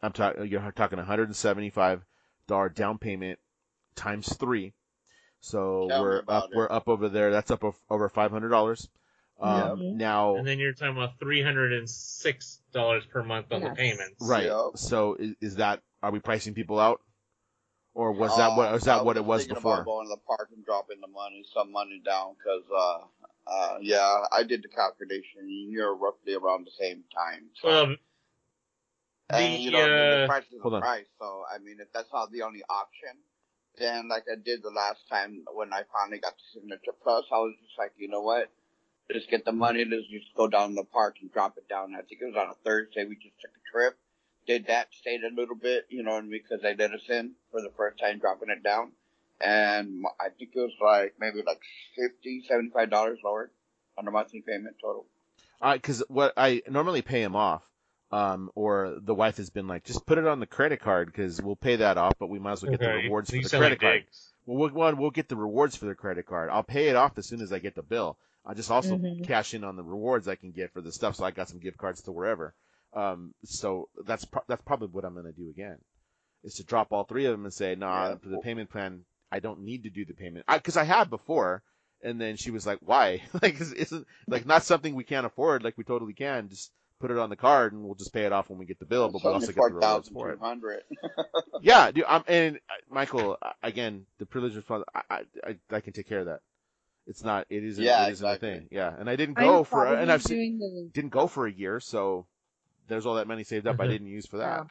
I'm talking you're talking 175 dollar down payment times three. So Tell we're up it. we're up over there. That's up of, over five hundred dollars. Um, Yeah. Now And then you're talking about three hundred and six dollars per month on the payments. Right. Yep. So is, is that are we pricing people out, or was that what Uh, was that I what it was thinking before? About going to the park and dropping the money, some money down, because uh, Uh, yeah, I did the calculation. You're roughly around the same time. So. Well, and the, you know, I mean, uh, the price is the on. price. So I mean, if that's not the only option, then like I did the last time when I finally got the signature plus, I was just like, you know what? Let's get the money. Let's just go down to the park and drop it down. I think it was on a Thursday. We just took a trip, did that, stayed a little bit, you know, because they let us in for the first time, dropping it down. And I think it was like maybe like fifty, seventy-five dollars lower on the monthly payment total. because what I normally pay him off, um, or the wife has been like, just put it on the credit card because we'll pay that off, but we might as well get the okay, rewards for the credit like card. Well, we'll, well, we'll get the rewards for the credit card. I'll pay it off as soon as I get the bill. I'll just also Mhm. cash in on the rewards I can get for the stuff. So I got some gift cards to wherever. Um, so that's pro- that's probably what I'm gonna do again, is to drop all three of them and say, nah, Yeah. for the payment plan, I don't need to do the payment because I, had before. And then she was like, "Why? like, is- isn't like not something we can't afford? Like we totally can. Just put it on the card and we'll just pay it off when we get the bill. But we'll also get the rewards for it." Yeah, dude. I'm and uh, Michael uh, again. The privilege of father. I, I I I can take care of that. It's not. It isn't. Yeah, it isn't exactly. a thing. Yeah, and I didn't I'm go for. And I've se- doing the didn't go for a year, so there's all that money saved up I Mhm. didn't use for that. Yeah.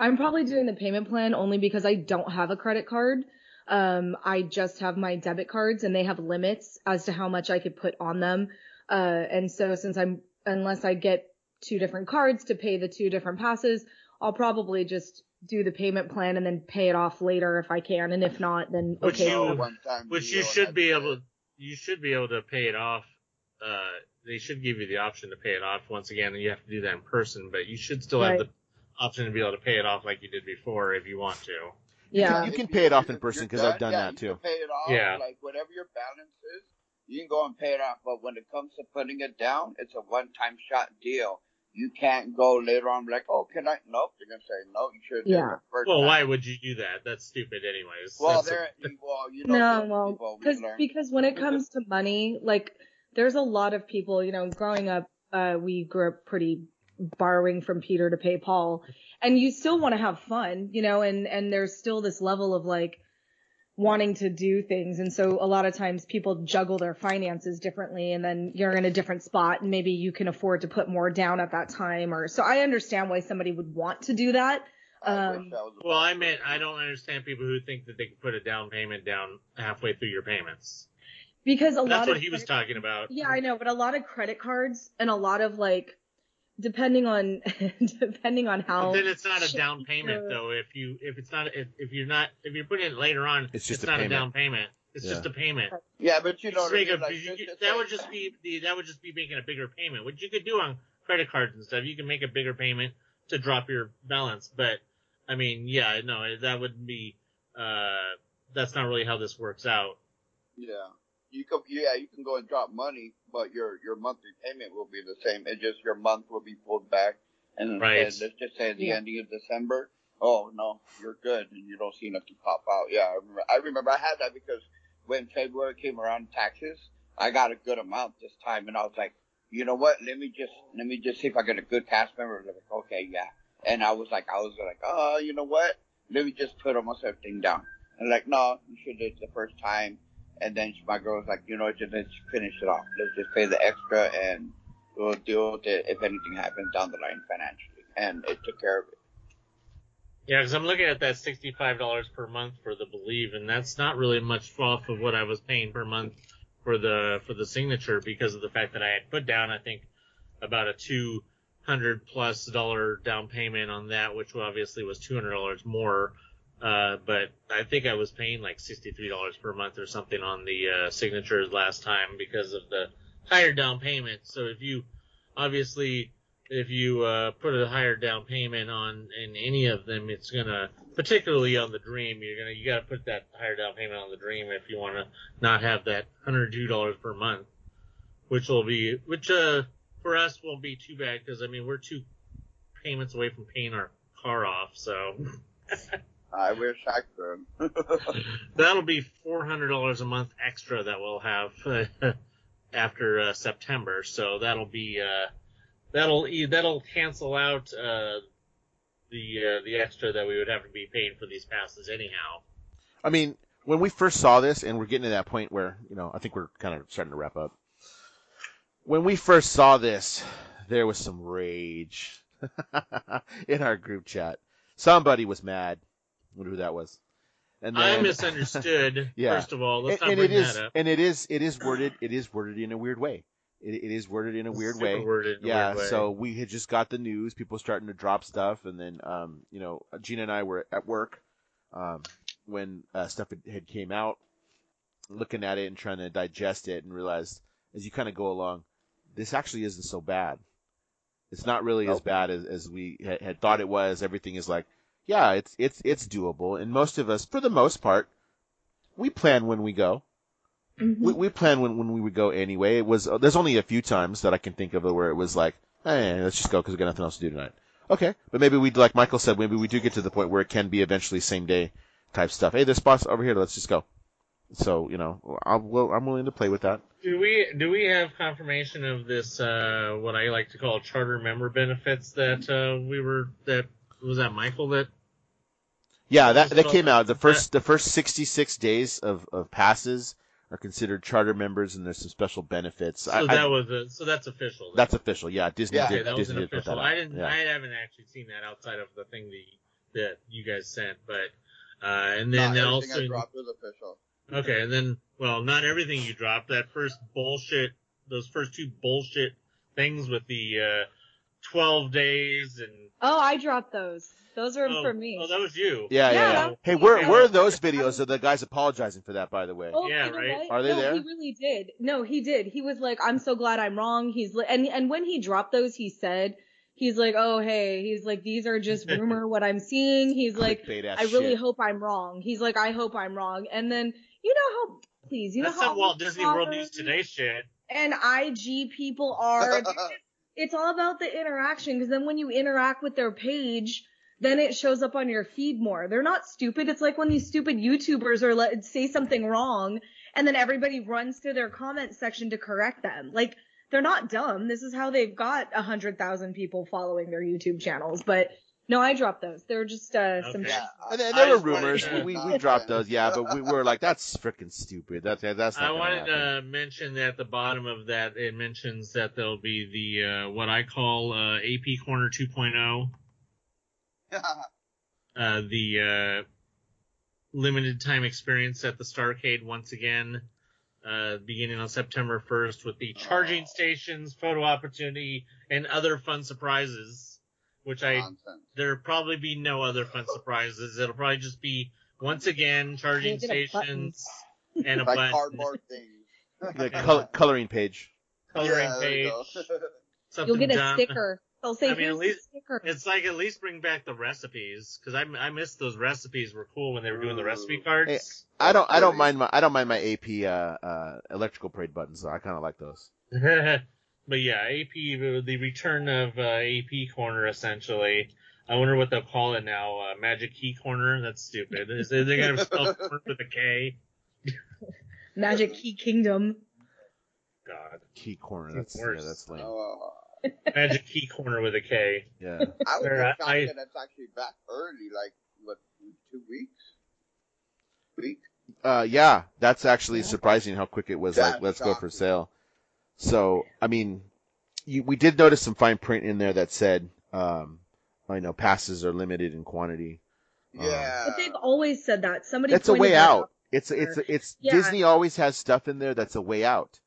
I'm probably doing the payment plan only because I don't have a credit card. Um, I just have my debit cards and they have limits as to how much I could put on them. Uh, and so since I'm, unless I get two different cards to pay the two different passes, I'll probably just do the payment plan and then pay it off later if I can. And if not, then Which okay. you- one-time Which you should be able, it. You should be able to pay it off. Uh, they should give you the option to pay it off once again, and you have to do that in person. But you should still have the option to be able to pay it off like you did before if you want to. Yeah. You If can pay it off in person you're 'cause I've done, done yeah, that you too. Can pay it off, Yeah. like whatever your balance is, you can go and pay it off. But when it comes to putting it down, it's a one-time shot deal. You can't go later on be like, oh, can I? Nope. They're gonna say no. You should. Yeah. Well, why would you do that? That's stupid, anyways. Well, That's a- there. Well, you know. No, well, people, we because because when it comes to money, like there's a lot of people, you know, growing up, uh, we grew up pretty borrowing from Peter to pay Paul, and you still want to have fun, you know, and and there's still this level of like wanting to do things, and so a lot of times people juggle their finances differently, and then you're in a different spot, and maybe you can afford to put more down at that time, or so I understand why somebody would want to do that. Um, I was Well, I bad meant. I don't understand people who think that they can put a down payment down halfway through your payments. Because a lot That's of what he was talking about. Yeah, I know, but a lot of credit cards and a lot of like, depending on depending on But how. then it's not a down payment your- though. If you if it's not if, if you're not if you're putting it later on, It's just a not payment. a down payment. It's Yeah. just a payment. Yeah, but you You know, what I make mean? a- like, you just that say- would just be the that would just be making a bigger payment. which you could do on credit cards and stuff, you can make a bigger payment to drop your balance. But I mean, yeah, no, that would be uh that's not really how this works out. Yeah. You can, yeah, you can go and drop money, but your your monthly payment will be the same. It just your month will be pulled back, and Right. instead, let's just say at the Yeah. ending of December, oh no, you're good, and you don't see nothing pop out. Yeah, I remember. I remember I had that because when February came around, taxes, I got a good amount this time, and I was like, you know what? Let me just let me just see if I get a good cast member. Like, okay, yeah, and I was like, I was like, oh, you know what? Let me just put almost everything down. And like, no, you should do it the first time. And then my girl was like, you know, just let's finish it off. Let's just pay the extra and we'll deal with it if anything happens down the line financially. And it took care of it. Yeah, because I'm looking at that sixty-five dollars per month for the Believe, and that's not really much off of what I was paying per month for the for the signature because of the fact that I had put down, I think, about a $200 down payment on that, which obviously was two hundred dollars more. Uh, but I think I was paying like sixty-three dollars per month or something on the uh, signatures last time because of the higher down payment. So if you obviously if you uh, put a higher down payment on in any of them, it's gonna, particularly on the Dream, you're gonna you gotta put that higher down payment on the Dream if you want to not have that hundred two dollars per month, which will be which uh for us won't be too bad because I mean we're two payments away from paying our car off, so I wish I could. that'll be four hundred dollars a month extra that we'll have after uh, September. So that'll be uh, that'll e- that'll cancel out uh, the uh, the extra that we would have to be paying for these passes anyhow. I mean, when we first saw this, and we're getting to that point where you know, I think we're kind of starting to wrap up. when we first saw this, there was some rage in our group chat. Somebody was mad. I wonder who that was. And I misunderstood. Yeah. First of all, let's and, not and bring it is, that up. and it is, it is worded, it is worded in a weird way. It, it is worded in a weird Super way. worded in a Yeah, weird way. so we had just got the news, people starting to drop stuff, and then, um, you know, Gina and I were at work, um, when, uh, stuff had, had came out, looking at it and trying to digest it and realized, as you kind of go along, this actually isn't so bad. It's not really as bad as, as we had, had thought it was. Everything is like, yeah, it's, it's, it's doable. And most of us, for the most part, we plan when we go Mhm. we, we planned when, when we would go anyway. It was there's only a few times that I can think of where it was like, hey, let's just go because we got nothing else to do tonight. Okay, but maybe we'd like Michael said, maybe we do get to the point where it can be eventually same day type stuff. Hey, there's spots over here. Let's just go. So you know, I'll, I'm willing to play with that. Do we do we have confirmation of this uh, what I like to call charter member benefits that uh, we were that was that Michael that Yeah, that that came out. The first the first 66 days of, of passes are considered charter members, and there's some special benefits. so I, that I, was a, so that's official. then. that's official. Yeah, Disney Yeah. okay. did. That was Disney an official. I didn't. Yeah. I haven't actually seen that outside of the thing that that you guys sent, but uh, and then Not also I dropped was official. Okay, and then, well, not everything you dropped. That first bullshit, those first two bullshit things with the uh, 12 days and. Oh, I dropped those. Those are oh, for me. Oh, that was you. Yeah, yeah, Yeah, yeah. Hey, where Yeah. where are those videos of the guys apologizing for that? By the way. Oh, Yeah, you know right? what? Are they no, there? He really did. No, he did. He was like, "I'm so glad I'm wrong." He's li- and and when he dropped those, he said, "He's like, oh hey, he's like, these are just rumor. what I'm seeing." He's like, "I really shit. hope I'm wrong." He's like, "I hope I'm wrong." And then you know how, please, you That's know how some Walt Disney World News Today shit. and IG people are. It's all about the interaction because then when you interact with their page then it shows up on your feed more. They're not stupid. It's like when these stupid youtubers are let say something wrong and then everybody runs to their comment section to correct them. Like they're not dumb. This is how they've got a hundred thousand people following their youtube channels but no i dropped those they're just uh some Yeah, And then I there were rumors. to- We, we we dropped those, yeah, but we were like, that's freaking stupid. That's that's not I wanted happen. to mention that at the bottom of that, it mentions that there'll be the, uh, what I call, uh, AP Corner 2.0. uh, the uh, limited time experience at the Starcade once again, uh, beginning on September 1st with the charging Oh. stations, photo opportunity, and other fun surprises. Which I Nonsense. there'll probably be no other fun surprises. It'll probably just be once again charging You'll a stations and a Like button, cardboard things. the col- coloring page. coloring Yeah, page, You You'll get a done. sticker they'll say I mean, at least sticker It's like at least bring back the recipes because I I missed those recipes were cool when they were doing the recipe Ooh. cards. I don't I don't mind my I don't mind my AP uh, uh, electrical parade buttons. Though. I kind of like those. But yeah, AP the the return of uh, AP corner essentially. I wonder what they'll call it now. Uh, Magic Key Corner. That's stupid. Is they gonna spell corner with a K? magic key kingdom God, Key corner. That's Worse. yeah, that's lame. Oh, Magic Key Corner with a K. Yeah. I was Sure, just shocked I- that it's actually back early, like what, two weeks? Week? Uh, yeah, that's actually surprising how quick it was. Like, let's go for sale. So, I mean, you, we did notice some fine print in there that said, um, I know passes are limited in quantity. Um, Yeah. but they've always said that somebody That's a way that out. It's it's it's Yeah. Disney always has stuff in there that's a way out.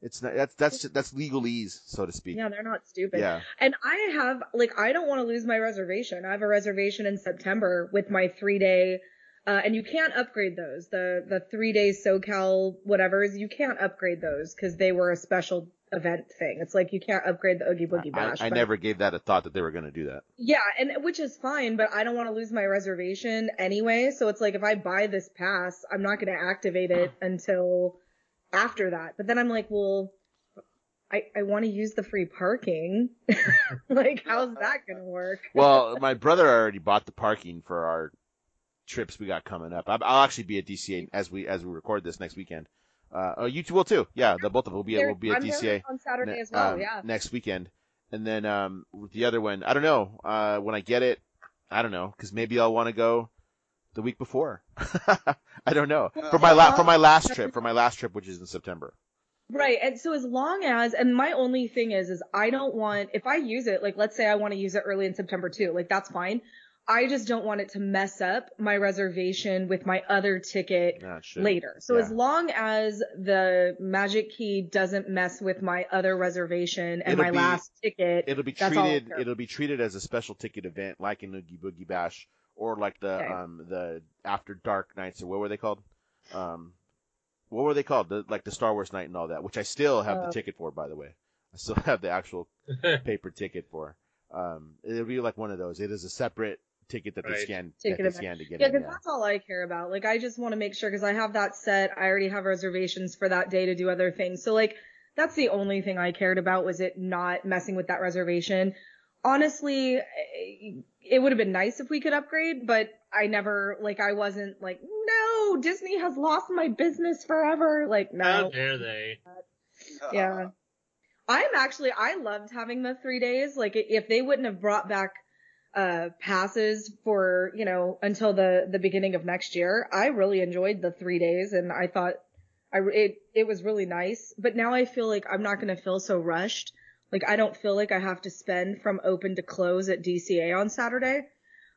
It's not that's that's that's legalese, so to speak. yeah they're not stupid Yeah. And I have, like, I don't want to lose my reservation. I have a reservation in September with my three day, uh, and you can't upgrade those. The, the three day SoCal whatever's, you can't upgrade those because they were a special event thing. It's like you can't upgrade the Oogie Boogie I, Bash. I but- never gave that a thought that they were going to do that. Yeah, and which is fine, but I don't want to lose my reservation anyway. So it's like if I buy this pass, I'm not going to activate it until after that. But then I'm like, well, I I want to use the free parking. like, how's that going to work? Well, my brother already bought the parking for our trips we got coming up. I'll actually be at DCA as we as we record this next weekend. Uh, oh, you two will too. Yeah, the both of us will be There- will be at I'm DCA. on Saturday ne- as well. um, yeah. next weekend. And then um, the other one, I don't know. Uh, when I get it, I don't know because maybe I'll want to go the week before. I don't know for my la- for my last trip for my last trip, which is in September. Right. And so as long as, and my only thing is, is I don't want, if I use it, like let's say I want to use it early in September too, like that's fine. I just don't want it to mess up my reservation with my other ticket No, it later. So Yeah. as long as the magic key doesn't mess with my other reservation and It'll my be- last ticket, It'll be That's all treated. It'll be treated as a special ticket event, like in Oogie Boogie Bash, or like the Okay. um the After Dark nights, or what were they called? Um, what were they called? The, like the Star Wars night and all that, which I still have the Oh. ticket for, by the way. I still have the actual paper ticket for. Um, it'll be like one of those. It is a separate ticket that they Right. scan Ticket that they event. scan to get Yeah, in. because Yeah. that's all I care about. Like, I just want to make sure because I have that set. I already have reservations for that day to do other things. So, like, that's the only thing I cared about was it not messing with that reservation. Honestly, it would have been nice if we could upgrade, but I never, like, I wasn't like, no, Disney has lost my business forever. Like, no. How no. dare they? Yeah. I'm actually, I loved having the three days. Like, if they wouldn't have brought back, uh, passes for, you know, until the, the beginning of next year, I really enjoyed the three days and I thought I, it, it was really nice. But now I feel like I'm not going to feel so rushed. Like, I don't feel like I have to spend from open to close at DCA on Saturday.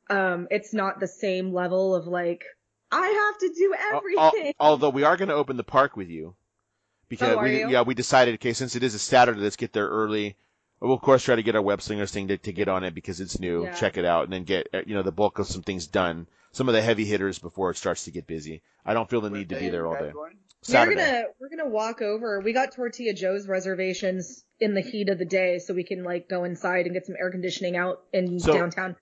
Um, it's not the same level of like, I have to do Al- al- everything. although we are going to open the park with you, because Oh, we you? yeah we decided okay since it is a Saturday let's get there early. We'll of course try to get our web slingers thing to, to get on it because it's new. Yeah. Check it out and then get uh, you know the bulk of some things done. Some of the heavy hitters before it starts to get busy. I don't feel the need to be there all day. going? We're gonna we're gonna walk over. We got Tortilla Joe's reservations in the heat of the day, so we can like go inside and get some air conditioning out in So- downtown.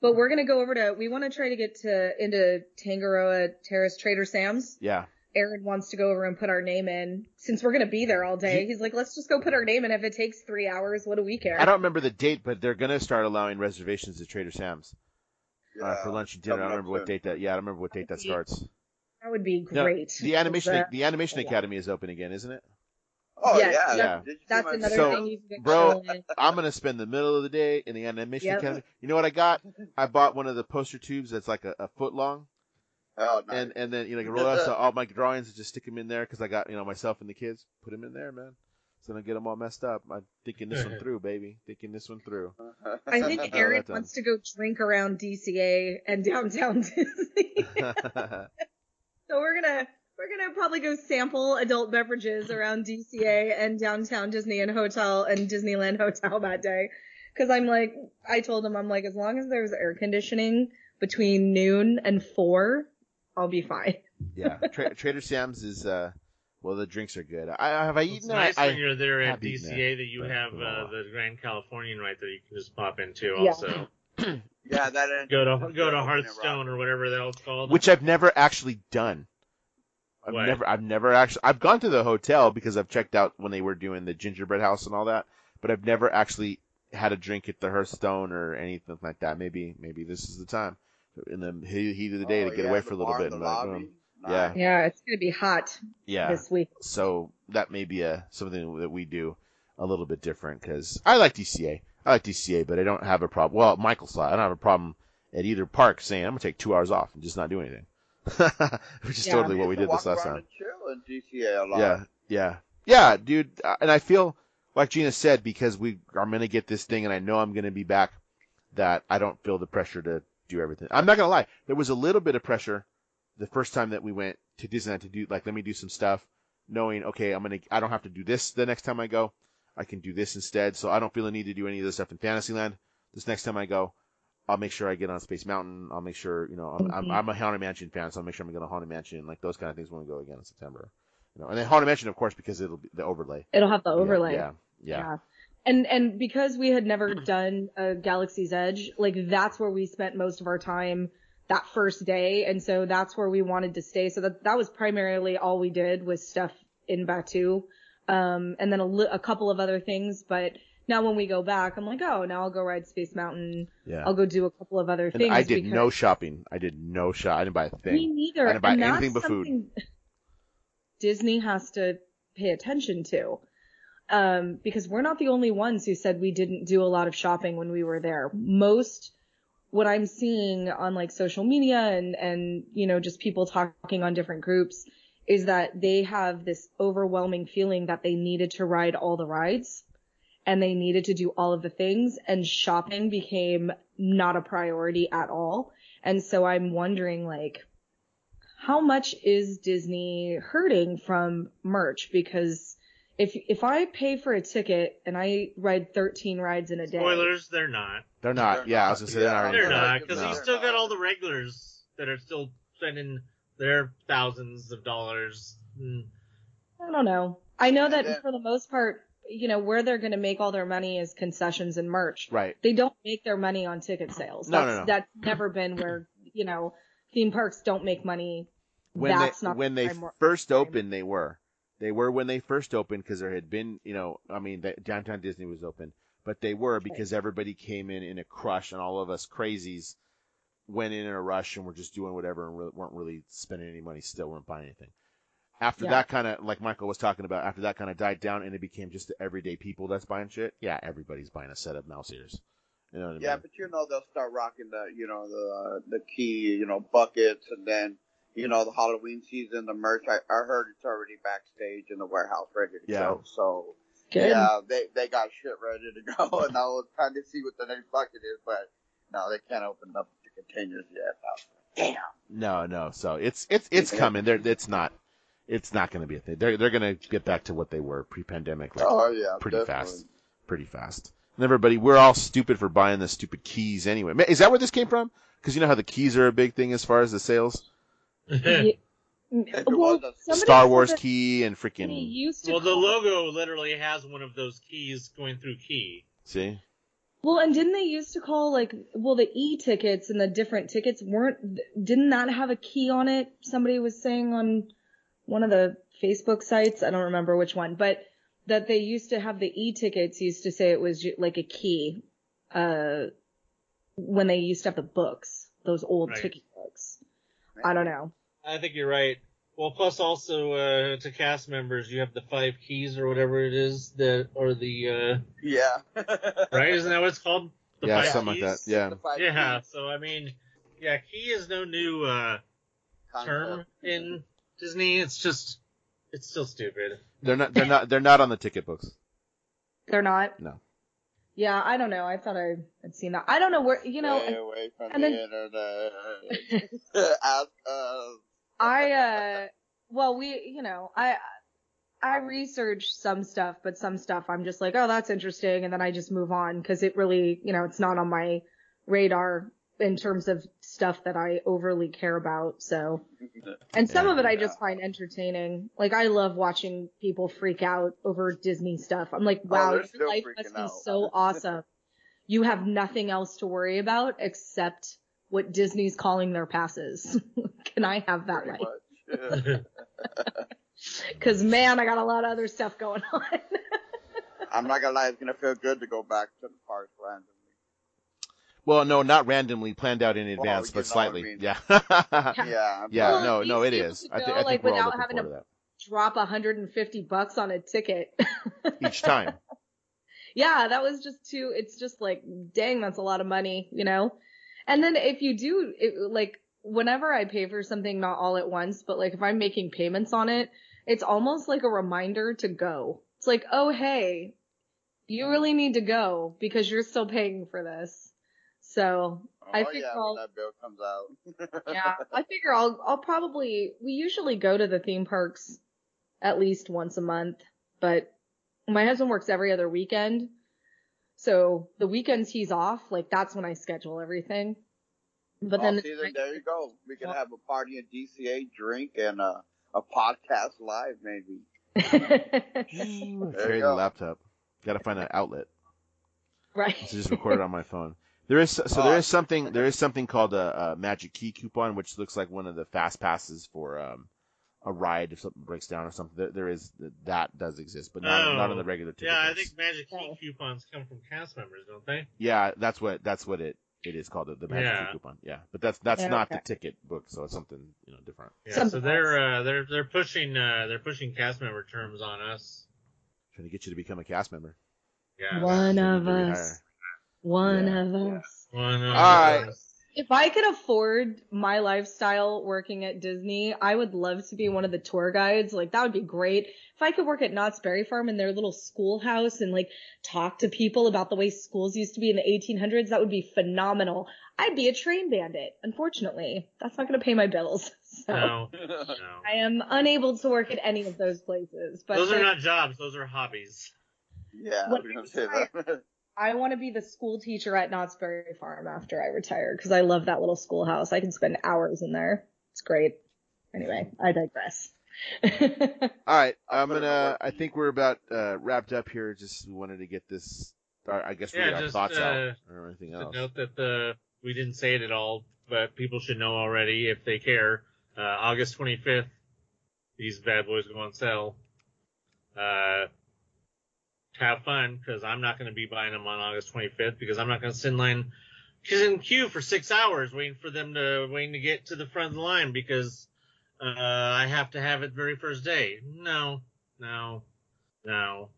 But we're gonna go over to. We want to try to get to into Tangaroa Terrace Trader Sam's. Yeah. Aaron wants to go over and put our name in since we're gonna be there all day. He's like, let's just go put our name in. If it takes three hours, what do we care? I don't remember the date, but they're gonna start allowing reservations at Trader Sam's uh, for lunch and dinner. I don't remember what date that. Yeah, I don't remember what date that starts. That would be No, great. The animation, uh, the animation yeah. academy is open again, isn't it? Oh Yes, yeah, yeah. Did That's another So, thing you can bro, going. I'm gonna spend the middle of the day in the animation Yep. academy. You know what I got? I bought one of the poster tubes that's like a, a foot long, Oh, nice. and and then you know, I can roll out so all my drawings and just stick them in there because I got you know myself and the kids. Put them in there, man. So I don't get them all messed up. I'm thinking this one through, baby. Thinking this one through. I think Eric wants to go drink around DCA and downtown Disney. So we're gonna we're gonna probably go sample adult beverages around DCA and downtown Disney and hotel and Disneyland hotel that day. Cause I'm like, I told him, I'm like, as long as there's air conditioning between noon and four, I'll be fine. yeah, Tra- Trader Sam's is uh, well, the drinks are good. I have I eaten? It's eaten. nice I, when you're there at DCA that you have it's been a uh, the Grand Californian right there you can just pop into Yeah. also. yeah, that Go to go to Hearthstone or whatever the hell it's called. which I've never actually done. I've What? never, I've never actually, I've gone to the hotel because I've checked out when they were doing the gingerbread house and all that, but I've never actually had a drink at the Hearthstone or anything like that. Maybe, maybe this is the time in the heat heat of the day Oh, to get yeah, away for a little bar, bit. the and like, lobby. boom. Nice. Yeah. Yeah, it's gonna be hot Yeah. this week. So that may be a something that we do a little bit different because I like DCA. I like DCA, but I don't have a problem. Well, Michael's I don't have a problem at either park saying I'm gonna take two hours off and just not do anything, which is Yeah. totally what we did this last time. chill in DCA a lot. Yeah, yeah, yeah, dude. Uh, And I feel like Gina said because we I'm gonna get this thing and I know I'm gonna be back. That I don't feel the pressure to do everything. I'm not gonna lie. There was a little bit of pressure the first time that we went to Disneyland to do like let me do some stuff, knowing okay I'm gonna I don't have to do this the next time I go. I can do this instead. So I don't feel the need to do any of this stuff in Fantasyland. This next time I go, I'll make sure I get on Space Mountain. I'll make sure you know I'm I'm, Mhm. I'm a Haunted Mansion fan, so I'll make sure I'm gonna Haunted Mansion like those kind of things when we go again in September. You know, and then Haunted Mansion, of course, because it'll be the overlay. It'll have the Yeah, overlay. Yeah, yeah, And and because we had never done a Galaxy's Edge, like that's where we spent most of our time that first day, and so that's where we wanted to stay. So that that was primarily all we did was stuff in Batuu, um, and then a, li- a couple of other things. But now when we go back, I'm like, oh, now I'll go ride Space Mountain. yeah. I'll go do a couple of other And things. I did no shopping. I did no shop. I didn't buy a thing. Me neither. I didn't buy and anything but food. Disney has to pay attention to. Um, because we're not the only ones who said we didn't do a lot of shopping when we were there. Most, what I'm seeing on like social media and, and, you know, just people talking on different groups is that they have this overwhelming feeling that they needed to ride all the rides and they needed to do all of the things and shopping became not a priority at all. And so I'm wondering like, how much is Disney hurting from merch? Because if if I pay for a ticket and I ride 13 rides in a day, Spoilers, they're not. They're not. They're yeah, I was gonna say they're not. They're not because No. you still got all the regulars that are still spending their thousands of dollars. I don't know. I know that And then- for the most part, you know, where they're going to make all their money is concessions and merch. Right. They don't make their money on ticket sales. No, That's, no, no. that's never been where, you know, theme parks don't make money. When that's they not when the they prime- first prime- opened, they were. They were when they first opened because there had been, you know, I mean, the, downtown Disney was open, but they were because everybody came in in a crush, and all of us crazies went in in a rush and were just doing whatever and re- weren't really spending any money. Still weren't buying anything. After Yeah. that kind of, like Michael was talking about, after that kind of died down and it became just the everyday people that's buying shit. Yeah, everybody's buying a set of mouse ears. You know what I mean? Yeah, but you know they'll start rocking the you know the uh, the key you know buckets and then you know the Halloween season the merch. I, I heard it's already backstage in the warehouse ready to Yeah. go. So Good. yeah, they they got shit ready to go, and I was trying to see what the next bucket is, but no, they can't open up the containers yet. I Damn. No, no. So it's it's it's Yeah. coming. They're, it's not. It's not going to be a thing. They're they're going to get back to what they were pre-pandemic, like oh yeah, pretty definitely. fast, pretty fast. And everybody, we're all stupid for buying the stupid keys anyway. Is that where this came from? Because you know how the keys are a big thing as far as the sales. Yeah. Well, was a somebody Star Wars that key and freaking used to well, the call- logo literally has one of those keys going through key. see. Well, and didn't they used to call like well the e-tickets and the different tickets weren't didn't that have a key on it? Somebody was saying on one of the Facebook sites, I don't remember which one, but that they used to have the e-tickets used to say it was like a key uh when they used to have the books, those old Right. ticket books. I don't know. I think you're right. Well, plus also uh, to cast members, you have the five keys or whatever it is that, or the uh, Yeah. right? Isn't that what it's called? The Yeah, five something like that. Yeah. Yeah. keys So I mean, yeah, key is no new uh, term in Disney. It's just, it's still stupid. They're not. They're not. They're not on the ticket books. They're not. No. Yeah, I don't know. I thought I had seen that. I don't know where you know. Stay away from and the then- internet. Ask us. I uh well we you know I I research some stuff but some stuff I'm just like oh that's interesting and then I just move on because it really you know it's not on my radar in terms of stuff that I overly care about so and some Yeah. of it I just find entertaining like I love watching people freak out over Disney stuff I'm like Oh, wow they're your life must be out. so awesome you have nothing else to worry about except what Disney's calling their passes can I have that Pretty life much. Cause man, I got a lot of other stuff going on. I'm not gonna lie, it's gonna feel good to go back to the park randomly. Well, no, not randomly planned out in advance, you but know what I slightly. mean. Yeah. Yeah. I'm yeah. Well, no, no, it is. it you is. could I, thi- go, I think like, we're all without looking having forward to Drop 150 bucks on a ticket. each time. yeah, that was just too. It's just like, dang, that's a lot of money, you know. And then if you do, it, like, whenever I pay for something, not all at once, but like if I'm making payments on it, it's almost like a reminder to go. It's like, oh hey, you really need to go because you're still paying for this. So oh, I oh think yeah, I'll- when that bill comes out. yeah, I figure I'll I'll probably we usually go to the theme parks at least once a month, but my husband works every other weekend. So the weekends he's off, like that's when I schedule everything. But then see, then there you go. We can have a party in DCA, drink, and uh, a podcast live, maybe. Carry the go. laptop. Got to find an outlet. right. So just record it on my phone. There is so Oh. there is something there is something called a, a magic key coupon, which looks like one of the fast passes for um, a ride if something breaks down or something. There, there is that does exist, but not not on the Oh. regular ticket. Yeah, I think Magic Key Oh. coupons come from cast members, don't they? Yeah, that's what that's what it it is called the, the magic Yeah. key coupon. Yeah, but that's that's Yeah, not okay. the ticket book, so it's something you know different. Yeah, Something so they're uh, they're they're pushing uh, they're pushing cast member terms on us. Trying to get you to become a cast member. Yeah. One of us. rehire. One Yeah. of Yeah. us. One of All right. Us. if I could afford my lifestyle working at Disney, I would love to be one of the tour guides. Like that would be great. If I could work at Knott's Berry Farm in their little schoolhouse and like talk to people about the way schools used to be in the 1800s, that would be phenomenal. I'd be a train bandit. Unfortunately, that's not going to pay my bills. So No, no. I am unable to work at any of those places. But Those are not jobs. Those are hobbies. yeah, I What was gonna say that. I want to be the school teacher at Knott's Berry Farm after I retire because I love that little schoolhouse. I can spend hours in there. It's great. Anyway, I digress. All right, I'll I'm gonna. I think we're about uh, wrapped up here. Just wanted to get this. I guess we Yeah, get our just, thoughts uh, out or anything To else. note that the we didn't say it at all, but people should know already if they care. Uh, August 25th, these bad boys go on sale. Uh, have fun because I'm not going to be buying them on August 25th because I'm not going to sit in line, cause in queue for six hours waiting for them to waiting to get to the front of the line because uh, I have to have it very first day. No, no, no.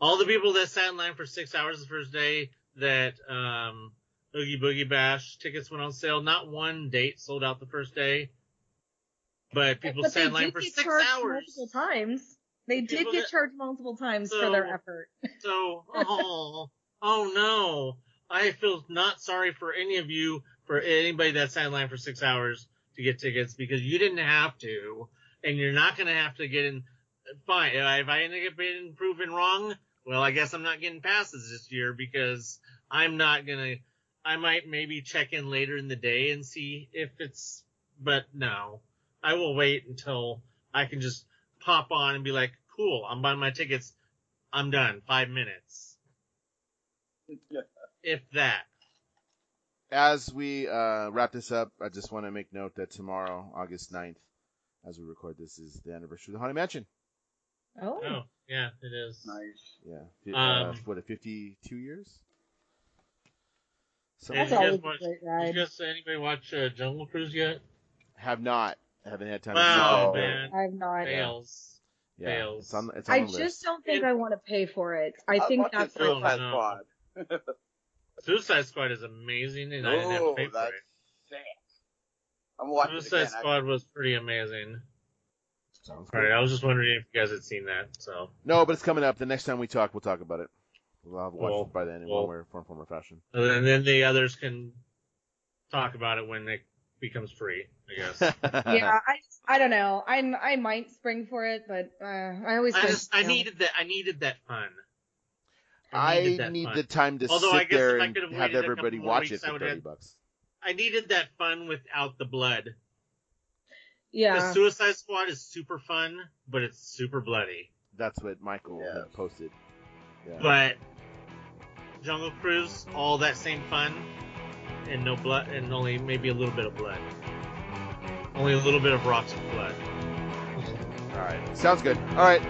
All the people that sat in line for six hours the first day that um, Oogie Boogie Bash tickets went on sale. Not one date sold out the first day, but people but sat in line for six hours. multiple times. They did get charged multiple times for their effort. So, oh, oh no. I feel not sorry for any of you, for anybody that sat in line for six hours to get tickets because you didn't have to, and you're not going to have to get in. Fine. If I end up being proven wrong, well, I guess I'm not getting passes this year because I'm not going to, I might maybe check in later in the day and see if it's, but no, I will wait until I can just pop on and be like, cool, I'm buying my tickets. I'm done. Five minutes. If that. As we uh, wrap this up, I just want to make note that tomorrow, August 9th, as we record this, is the anniversary of the Haunted Mansion. Oh. Oh, yeah, it is. nice. Yeah. Fi- uh, Um, what, 52 years? So, That's you guys always watch- a great Did ride. you guys, anybody watch uh, Jungle Cruise yet? have not. Haven't had time Wow, to see it. man. I have not. idea. Fails. Yeah, Fails. it's on, it's on I the just list. don't think It- I want to pay for it. I I'll think that's it Suicide no. Squad. Suicide Squad is amazing, and I didn't have to pay for that's it. sick. I'm watching it Suicide again. Squad was pretty amazing. Sounds Alright, good. I was just wondering if you guys had seen that, so. No, but it's coming up. The next time we talk, we'll talk about it. We'll have watched Cool. it by then in Cool. one way, form, form, or fashion. And then the others can talk about it when it becomes free, I guess. yeah, I I don't know. I I might spring for it, but uh, I always I just, I needed that, I needed that fun. I needed that need fun. the time to Although I sit guess there if I and could've have waited a couple everybody watch weeks, it I for 30 have- bucks. I needed that fun without the blood. Yeah, the. Suicide Squad is super fun, but it's super bloody. That's what Michael Yes. had posted. Yeah. But Jungle Cruise, all that same fun, and no blood, and only maybe a little bit of blood. Only a little bit of rocks of blood. All right. Sounds good. All right.